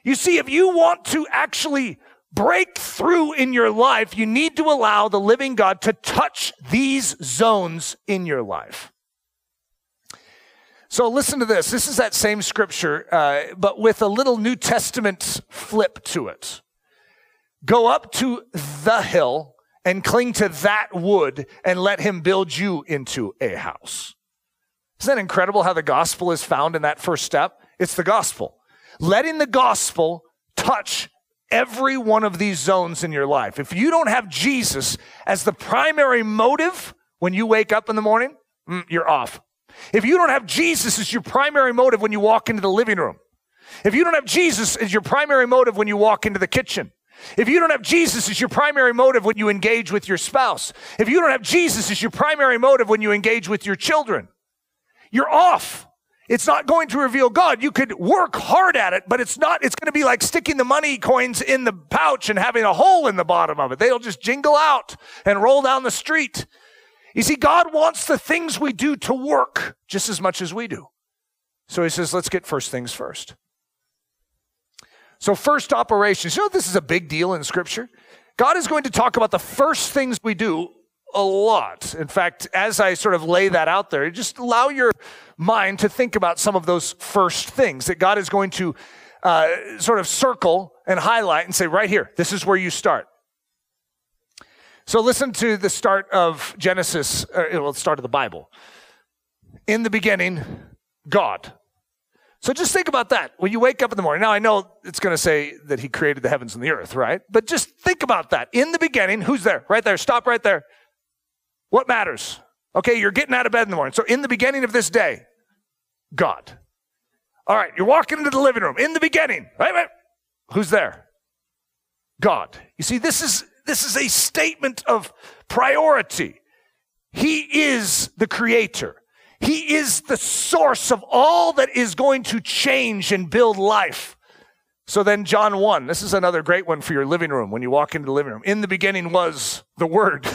You see, if you want to actually break through in your life, you need to allow the living God to touch these zones in your life. So listen to this. This is that same scripture, uh, but with a little New Testament flip to it. Go up to the hill and cling to that wood and let him build you into a house. Isn't that incredible how the gospel is found in that first step? It's the gospel letting the gospel touch every one of these zones in your life. If you don't have Jesus as the primary motive when you wake up in the morning, mm, you're off. If you don't have Jesus as your primary motive when you walk into the living room, if you don't have Jesus as your primary motive when you walk into the kitchen, if you don't have Jesus as your primary motive when you engage with your spouse, if you don't have Jesus as your primary motive when you engage with your children, you're off. It's not going to reveal God. You could work hard at it, but it's not, it's going to be like sticking the money coins in the pouch and having a hole in the bottom of it. They'll just jingle out and roll down the street. You see, God wants the things we do to work just as much as we do. So he says, let's get first things first. So, first operations. You know, this is a big deal in Scripture. God is going to talk about the first things we do a lot. In fact, as I sort of lay that out there, just allow your mind to think about some of those first things that God is going to uh, sort of circle and highlight and say, right here, this is where you start. So listen to the start of Genesis, or, uh, well, the start of the Bible. In the beginning, God. So just think about that. When you wake up in the morning, now I know it's going to say that he created the heavens and the earth, right? But just think about that. In the beginning, who's there? Right there. Stop right there. What matters? Okay, you're getting out of bed in the morning. So in the beginning of this day, God. All right, you're walking into the living room. In the beginning, right, right. Who's there? God. You see, this is this is a statement of priority. He is the creator. He is the source of all that is going to change and build life. So then, John 1, this is another great one for your living room when you walk into the living room. In the beginning was the Word.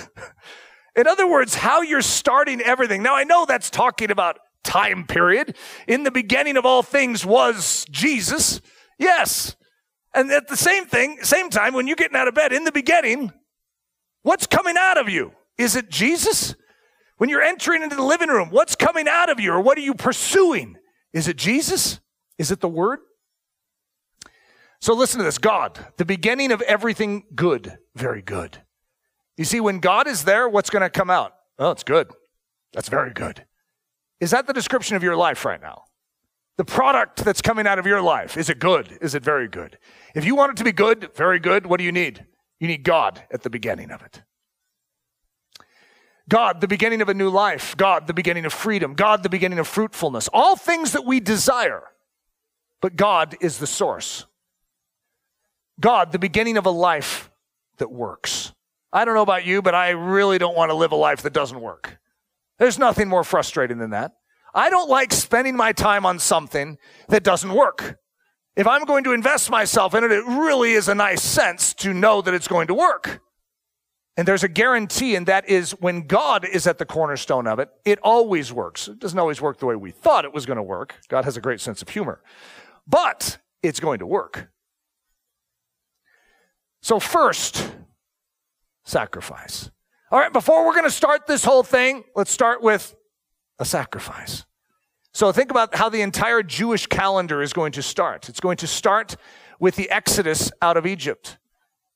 In other words, how you're starting everything. Now, I know that's talking about time period. In the beginning of all things was Jesus. Yes. And at the same thing, same time, when you're getting out of bed, in the beginning, what's coming out of you? Is it Jesus? When you're entering into the living room, what's coming out of you or what are you pursuing? Is it Jesus? Is it the Word? So listen to this God, the beginning of everything good, very good. You see, when God is there, what's going to come out? Oh, it's good. That's very good. Is that the description of your life right now? The product that's coming out of your life, is it good? Is it very good? If you want it to be good, very good, what do you need? You need God at the beginning of it. God, the beginning of a new life. God, the beginning of freedom. God, the beginning of fruitfulness. All things that we desire. But God is the source. God, the beginning of a life that works. I don't know about you, but I really don't want to live a life that doesn't work. There's nothing more frustrating than that. I don't like spending my time on something that doesn't work. If I'm going to invest myself in it, it really is a nice sense to know that it's going to work. And there's a guarantee, and that is when God is at the cornerstone of it, it always works. It doesn't always work the way we thought it was going to work. God has a great sense of humor. But it's going to work. So, first, sacrifice. All right, before we're going to start this whole thing, let's start with a sacrifice. So, think about how the entire Jewish calendar is going to start. It's going to start with the Exodus out of Egypt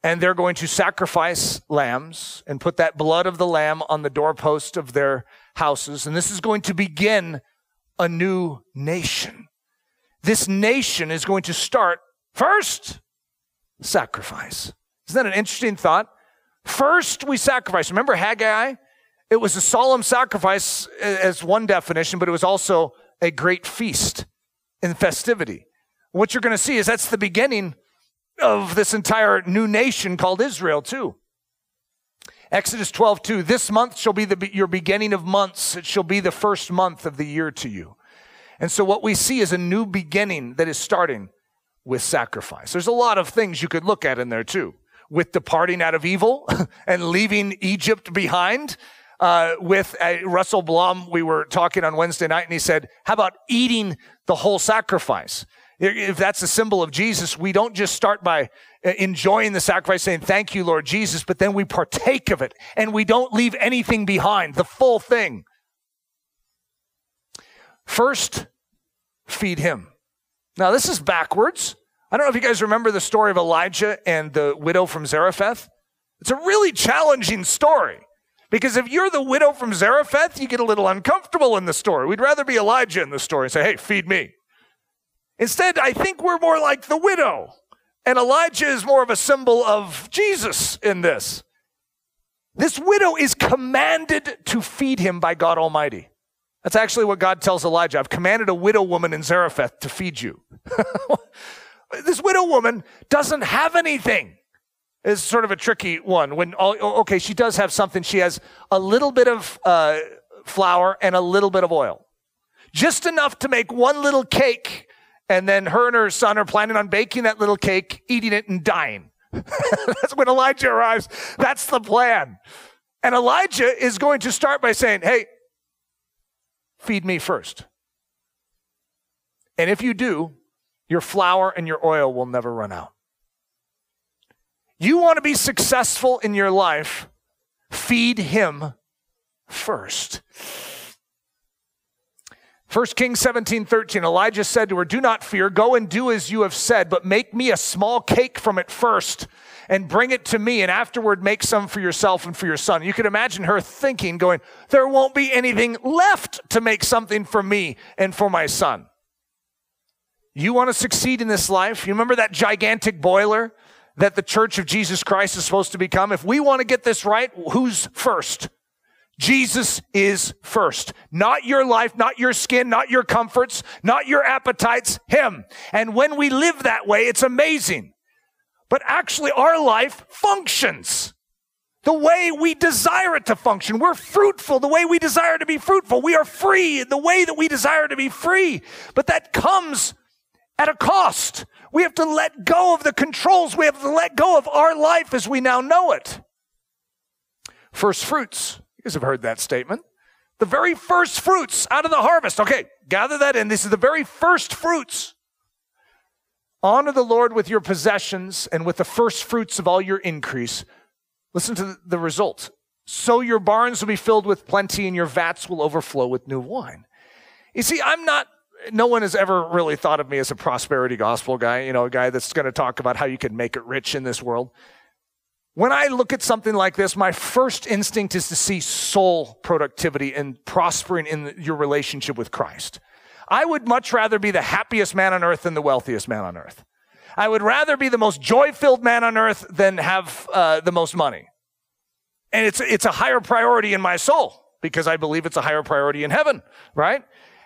and they're going to sacrifice lambs and put that blood of the lamb on the doorpost of their houses. And this is going to begin a new nation. This nation is going to start first sacrifice. Isn't that an interesting thought? First, we sacrifice. Remember Haggai? It was a solemn sacrifice as one definition, but it was also a great feast and festivity. What you're going to see is that's the beginning of this entire new nation called Israel, too. Exodus 12, 2. This month shall be the, your beginning of months. It shall be the first month of the year to you. And so what we see is a new beginning that is starting with sacrifice. There's a lot of things you could look at in there too. With departing out of evil and leaving Egypt behind. Uh, with uh, Russell Blum, we were talking on Wednesday night, and he said, How about eating the whole sacrifice? If that's a symbol of Jesus, we don't just start by uh, enjoying the sacrifice, saying, Thank you, Lord Jesus, but then we partake of it and we don't leave anything behind, the full thing. First, feed him. Now, this is backwards. I don't know if you guys remember the story of Elijah and the widow from Zarephath. It's a really challenging story. Because if you're the widow from Zarephath, you get a little uncomfortable in the story. We'd rather be Elijah in the story and say, hey, feed me. Instead, I think we're more like the widow. And Elijah is more of a symbol of Jesus in this. This widow is commanded to feed him by God Almighty. That's actually what God tells Elijah. I've commanded a widow woman in Zarephath to feed you. this widow woman doesn't have anything. It's sort of a tricky one. When all, okay, she does have something. She has a little bit of uh, flour and a little bit of oil, just enough to make one little cake and then her and her son are planning on baking that little cake, eating it, and dying. That's when Elijah arrives. That's the plan. And Elijah is going to start by saying, Hey, feed me first. And if you do, your flour and your oil will never run out. You want to be successful in your life, feed him first. 1 Kings 17, 13, Elijah said to her, Do not fear, go and do as you have said, but make me a small cake from it first and bring it to me, and afterward make some for yourself and for your son. You can imagine her thinking, going, There won't be anything left to make something for me and for my son. You want to succeed in this life? You remember that gigantic boiler that the church of Jesus Christ is supposed to become? If we want to get this right, who's first? Jesus is first. Not your life, not your skin, not your comforts, not your appetites, Him. And when we live that way, it's amazing. But actually, our life functions the way we desire it to function. We're fruitful the way we desire to be fruitful. We are free the way that we desire to be free. But that comes at a cost. We have to let go of the controls. We have to let go of our life as we now know it. First fruits. You guys have heard that statement. The very first fruits out of the harvest. Okay, gather that in. This is the very first fruits. Honor the Lord with your possessions and with the first fruits of all your increase. Listen to the result. So your barns will be filled with plenty and your vats will overflow with new wine. You see, I'm not, no one has ever really thought of me as a prosperity gospel guy, you know, a guy that's going to talk about how you can make it rich in this world. When I look at something like this, my first instinct is to see soul productivity and prospering in your relationship with Christ. I would much rather be the happiest man on earth than the wealthiest man on earth. I would rather be the most joy filled man on earth than have uh, the most money. And it's, it's a higher priority in my soul because I believe it's a higher priority in heaven, right?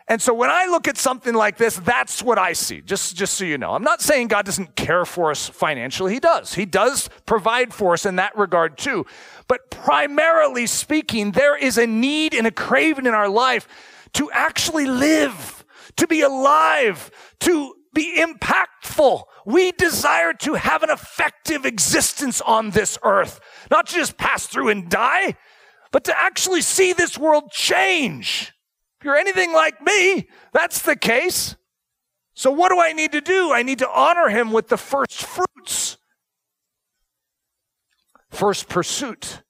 And so when I look at something like this, that's what I see, just, just so you know. I'm not saying God doesn't care for us financially. He does. He does provide for us in that regard too. But primarily speaking, there is a need and a craving in our life to actually live, to be alive, to be impactful. We desire to have an effective existence on this earth, not just pass through and die, but to actually see this world change. You're anything like me, that's the case. So what do I need to do? I need to honor him with the first fruits. First pursuit.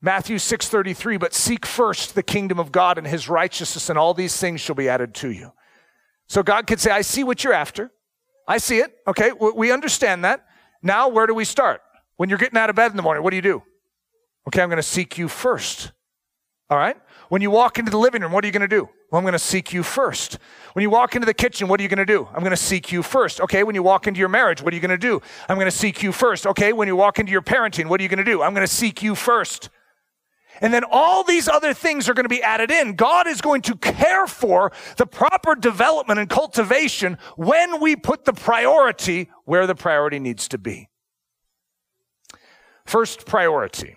Matthew 6:33 but seek first the kingdom of God and his righteousness and all these things shall be added to you. So God could say I see what you're after. I see it. Okay, we understand that. Now where do we start? When you're getting out of bed in the morning, what do you do? Okay, I'm going to seek you first. All right? When you walk into the living room, what are you going to do? Well, I'm going to seek you first. When you walk into the kitchen, what are you going to do? I'm going to seek you first. Okay, when you walk into your marriage, what are you going to do? I'm going to seek you first. Okay, when you walk into your parenting, what are you going to do? I'm going to seek you first. And then all these other things are going to be added in. God is going to care for the proper development and cultivation when we put the priority where the priority needs to be. First priority.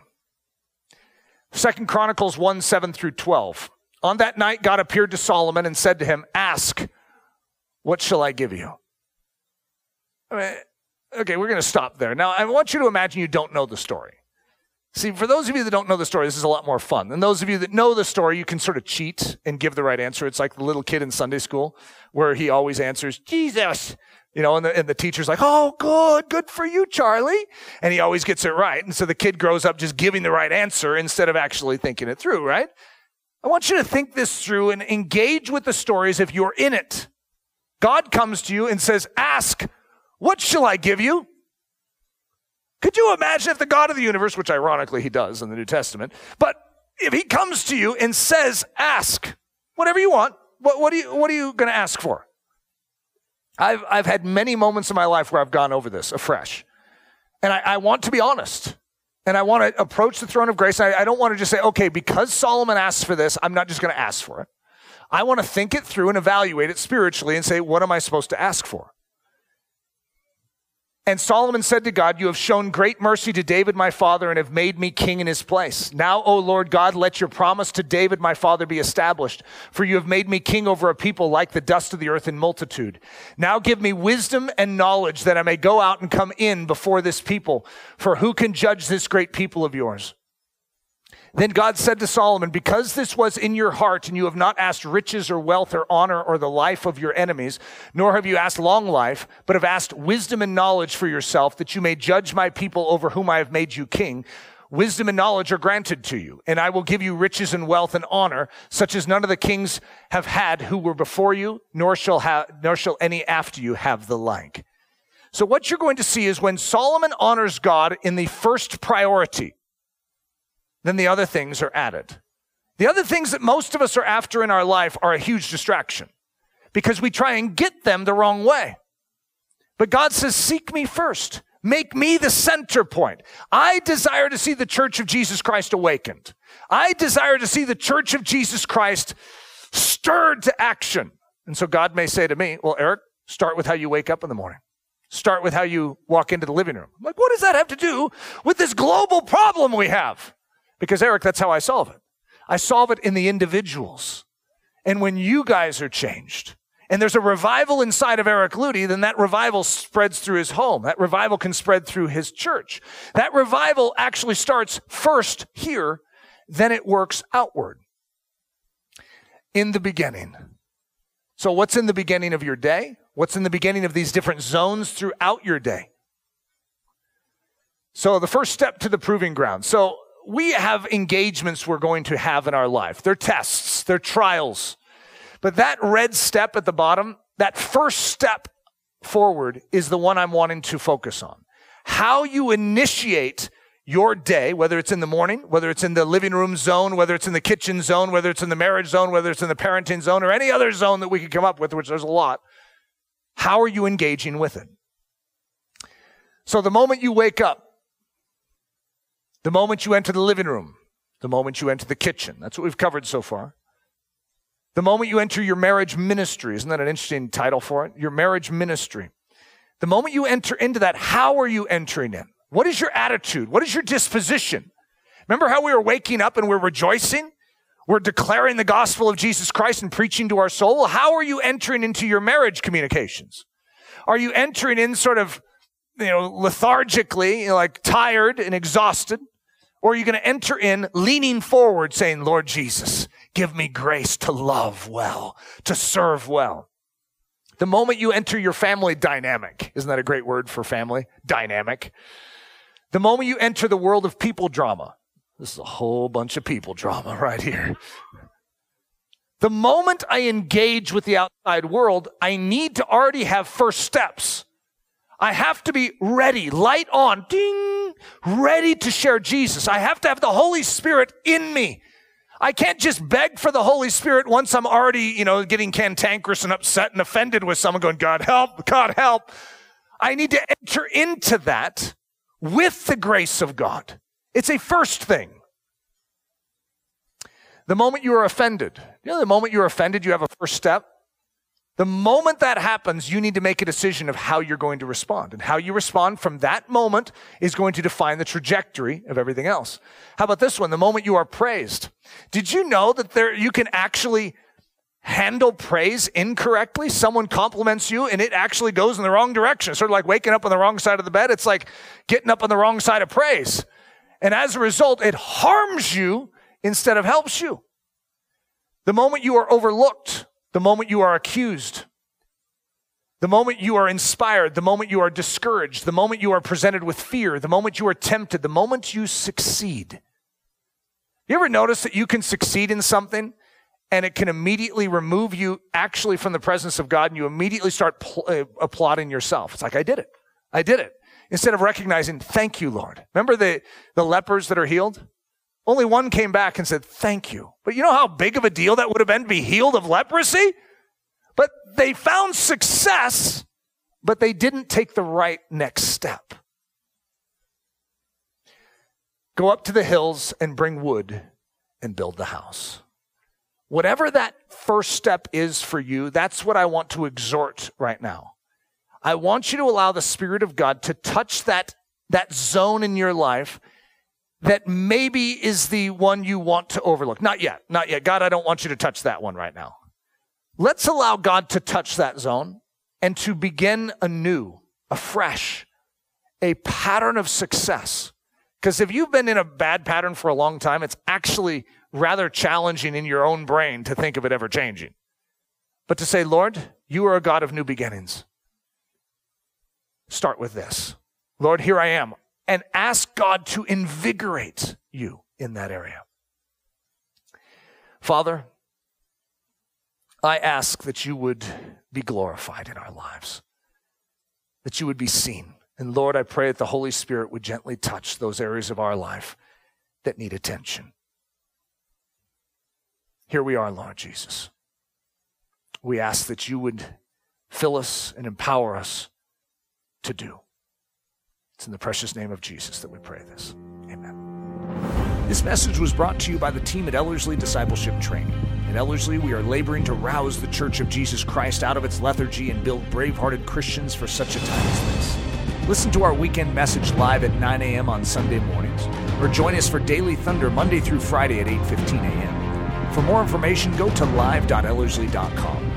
Second Chronicles 1 7 through 12. On that night, God appeared to Solomon and said to him, Ask, what shall I give you? Okay, we're going to stop there. Now, I want you to imagine you don't know the story. See, for those of you that don't know the story, this is a lot more fun. And those of you that know the story, you can sort of cheat and give the right answer. It's like the little kid in Sunday school where he always answers, Jesus. You know, and the, and the teacher's like, oh, good, good for you, Charlie. And he always gets it right. And so the kid grows up just giving the right answer instead of actually thinking it through, right? I want you to think this through and engage with the stories if you're in it. God comes to you and says, ask, what shall I give you? Could you imagine if the God of the universe, which ironically he does in the New Testament, but if he comes to you and says, ask whatever you want, what, what, you, what are you going to ask for? I've, I've had many moments in my life where I've gone over this afresh. And I, I want to be honest. And I want to approach the throne of grace. I, I don't want to just say, okay, because Solomon asks for this, I'm not just going to ask for it. I want to think it through and evaluate it spiritually and say, what am I supposed to ask for? And Solomon said to God, You have shown great mercy to David my father and have made me king in his place. Now, O Lord God, let your promise to David my father be established. For you have made me king over a people like the dust of the earth in multitude. Now give me wisdom and knowledge that I may go out and come in before this people. For who can judge this great people of yours? Then God said to Solomon, Because this was in your heart, and you have not asked riches or wealth or honor or the life of your enemies, nor have you asked long life, but have asked wisdom and knowledge for yourself, that you may judge my people over whom I have made you king. Wisdom and knowledge are granted to you, and I will give you riches and wealth and honor, such as none of the kings have had who were before you, nor shall have, nor shall any after you have the like. So what you're going to see is when Solomon honors God in the first priority, then the other things are added. The other things that most of us are after in our life are a huge distraction because we try and get them the wrong way. But God says, Seek me first. Make me the center point. I desire to see the church of Jesus Christ awakened. I desire to see the church of Jesus Christ stirred to action. And so God may say to me, Well, Eric, start with how you wake up in the morning. Start with how you walk into the living room. I'm like, what does that have to do with this global problem we have? Because, Eric, that's how I solve it. I solve it in the individuals. And when you guys are changed, and there's a revival inside of Eric Ludy, then that revival spreads through his home. That revival can spread through his church. That revival actually starts first here, then it works outward. In the beginning. So, what's in the beginning of your day? What's in the beginning of these different zones throughout your day? So, the first step to the proving ground. So, we have engagements we're going to have in our life. They're tests, they're trials. But that red step at the bottom, that first step forward is the one I'm wanting to focus on. How you initiate your day, whether it's in the morning, whether it's in the living room zone, whether it's in the kitchen zone, whether it's in the marriage zone, whether it's in the parenting zone, or any other zone that we could come up with, which there's a lot. How are you engaging with it? So the moment you wake up, the moment you enter the living room, the moment you enter the kitchen. That's what we've covered so far. The moment you enter your marriage ministry, isn't that an interesting title for it? Your marriage ministry. The moment you enter into that, how are you entering in? What is your attitude? What is your disposition? Remember how we were waking up and we're rejoicing? We're declaring the gospel of Jesus Christ and preaching to our soul. How are you entering into your marriage communications? Are you entering in sort of, you know, lethargically, you know, like tired and exhausted? Or are you going to enter in leaning forward saying, Lord Jesus, give me grace to love well, to serve well? The moment you enter your family dynamic, isn't that a great word for family? Dynamic. The moment you enter the world of people drama, this is a whole bunch of people drama right here. The moment I engage with the outside world, I need to already have first steps. I have to be ready, light on, ding, ready to share Jesus. I have to have the Holy Spirit in me. I can't just beg for the Holy Spirit once I'm already, you know, getting cantankerous and upset and offended with someone going, God help, God help. I need to enter into that with the grace of God. It's a first thing. The moment you are offended, you know, the moment you're offended, you have a first step. The moment that happens, you need to make a decision of how you're going to respond. And how you respond from that moment is going to define the trajectory of everything else. How about this one? The moment you are praised. Did you know that there, you can actually handle praise incorrectly? Someone compliments you and it actually goes in the wrong direction. It's sort of like waking up on the wrong side of the bed. It's like getting up on the wrong side of praise. And as a result, it harms you instead of helps you. The moment you are overlooked, the moment you are accused, the moment you are inspired, the moment you are discouraged, the moment you are presented with fear, the moment you are tempted, the moment you succeed. You ever notice that you can succeed in something and it can immediately remove you actually from the presence of God and you immediately start pl- uh, applauding yourself? It's like, I did it. I did it. Instead of recognizing, thank you, Lord. Remember the, the lepers that are healed? Only one came back and said, Thank you. But you know how big of a deal that would have been to be healed of leprosy? But they found success, but they didn't take the right next step. Go up to the hills and bring wood and build the house. Whatever that first step is for you, that's what I want to exhort right now. I want you to allow the Spirit of God to touch that, that zone in your life that maybe is the one you want to overlook. Not yet, not yet. God, I don't want you to touch that one right now. Let's allow God to touch that zone and to begin anew, afresh, a pattern of success. Because if you've been in a bad pattern for a long time, it's actually rather challenging in your own brain to think of it ever changing. But to say, Lord, you are a God of new beginnings. Start with this. Lord, here I am and ask God to invigorate you in that area. Father, I ask that you would be glorified in our lives, that you would be seen. And Lord, I pray that the Holy Spirit would gently touch those areas of our life that need attention. Here we are, Lord Jesus. We ask that you would fill us and empower us to do. It's in the precious name of Jesus that we pray this. Amen. This message was brought to you by the team at Ellerslie Discipleship Training. At Ellerslie, we are laboring to rouse the Church of Jesus Christ out of its lethargy and build brave hearted Christians for such a time as this. Listen to our weekend message live at 9 a.m. on Sunday mornings, or join us for Daily Thunder Monday through Friday at 8:15 a.m. For more information, go to live.ellerslie.com.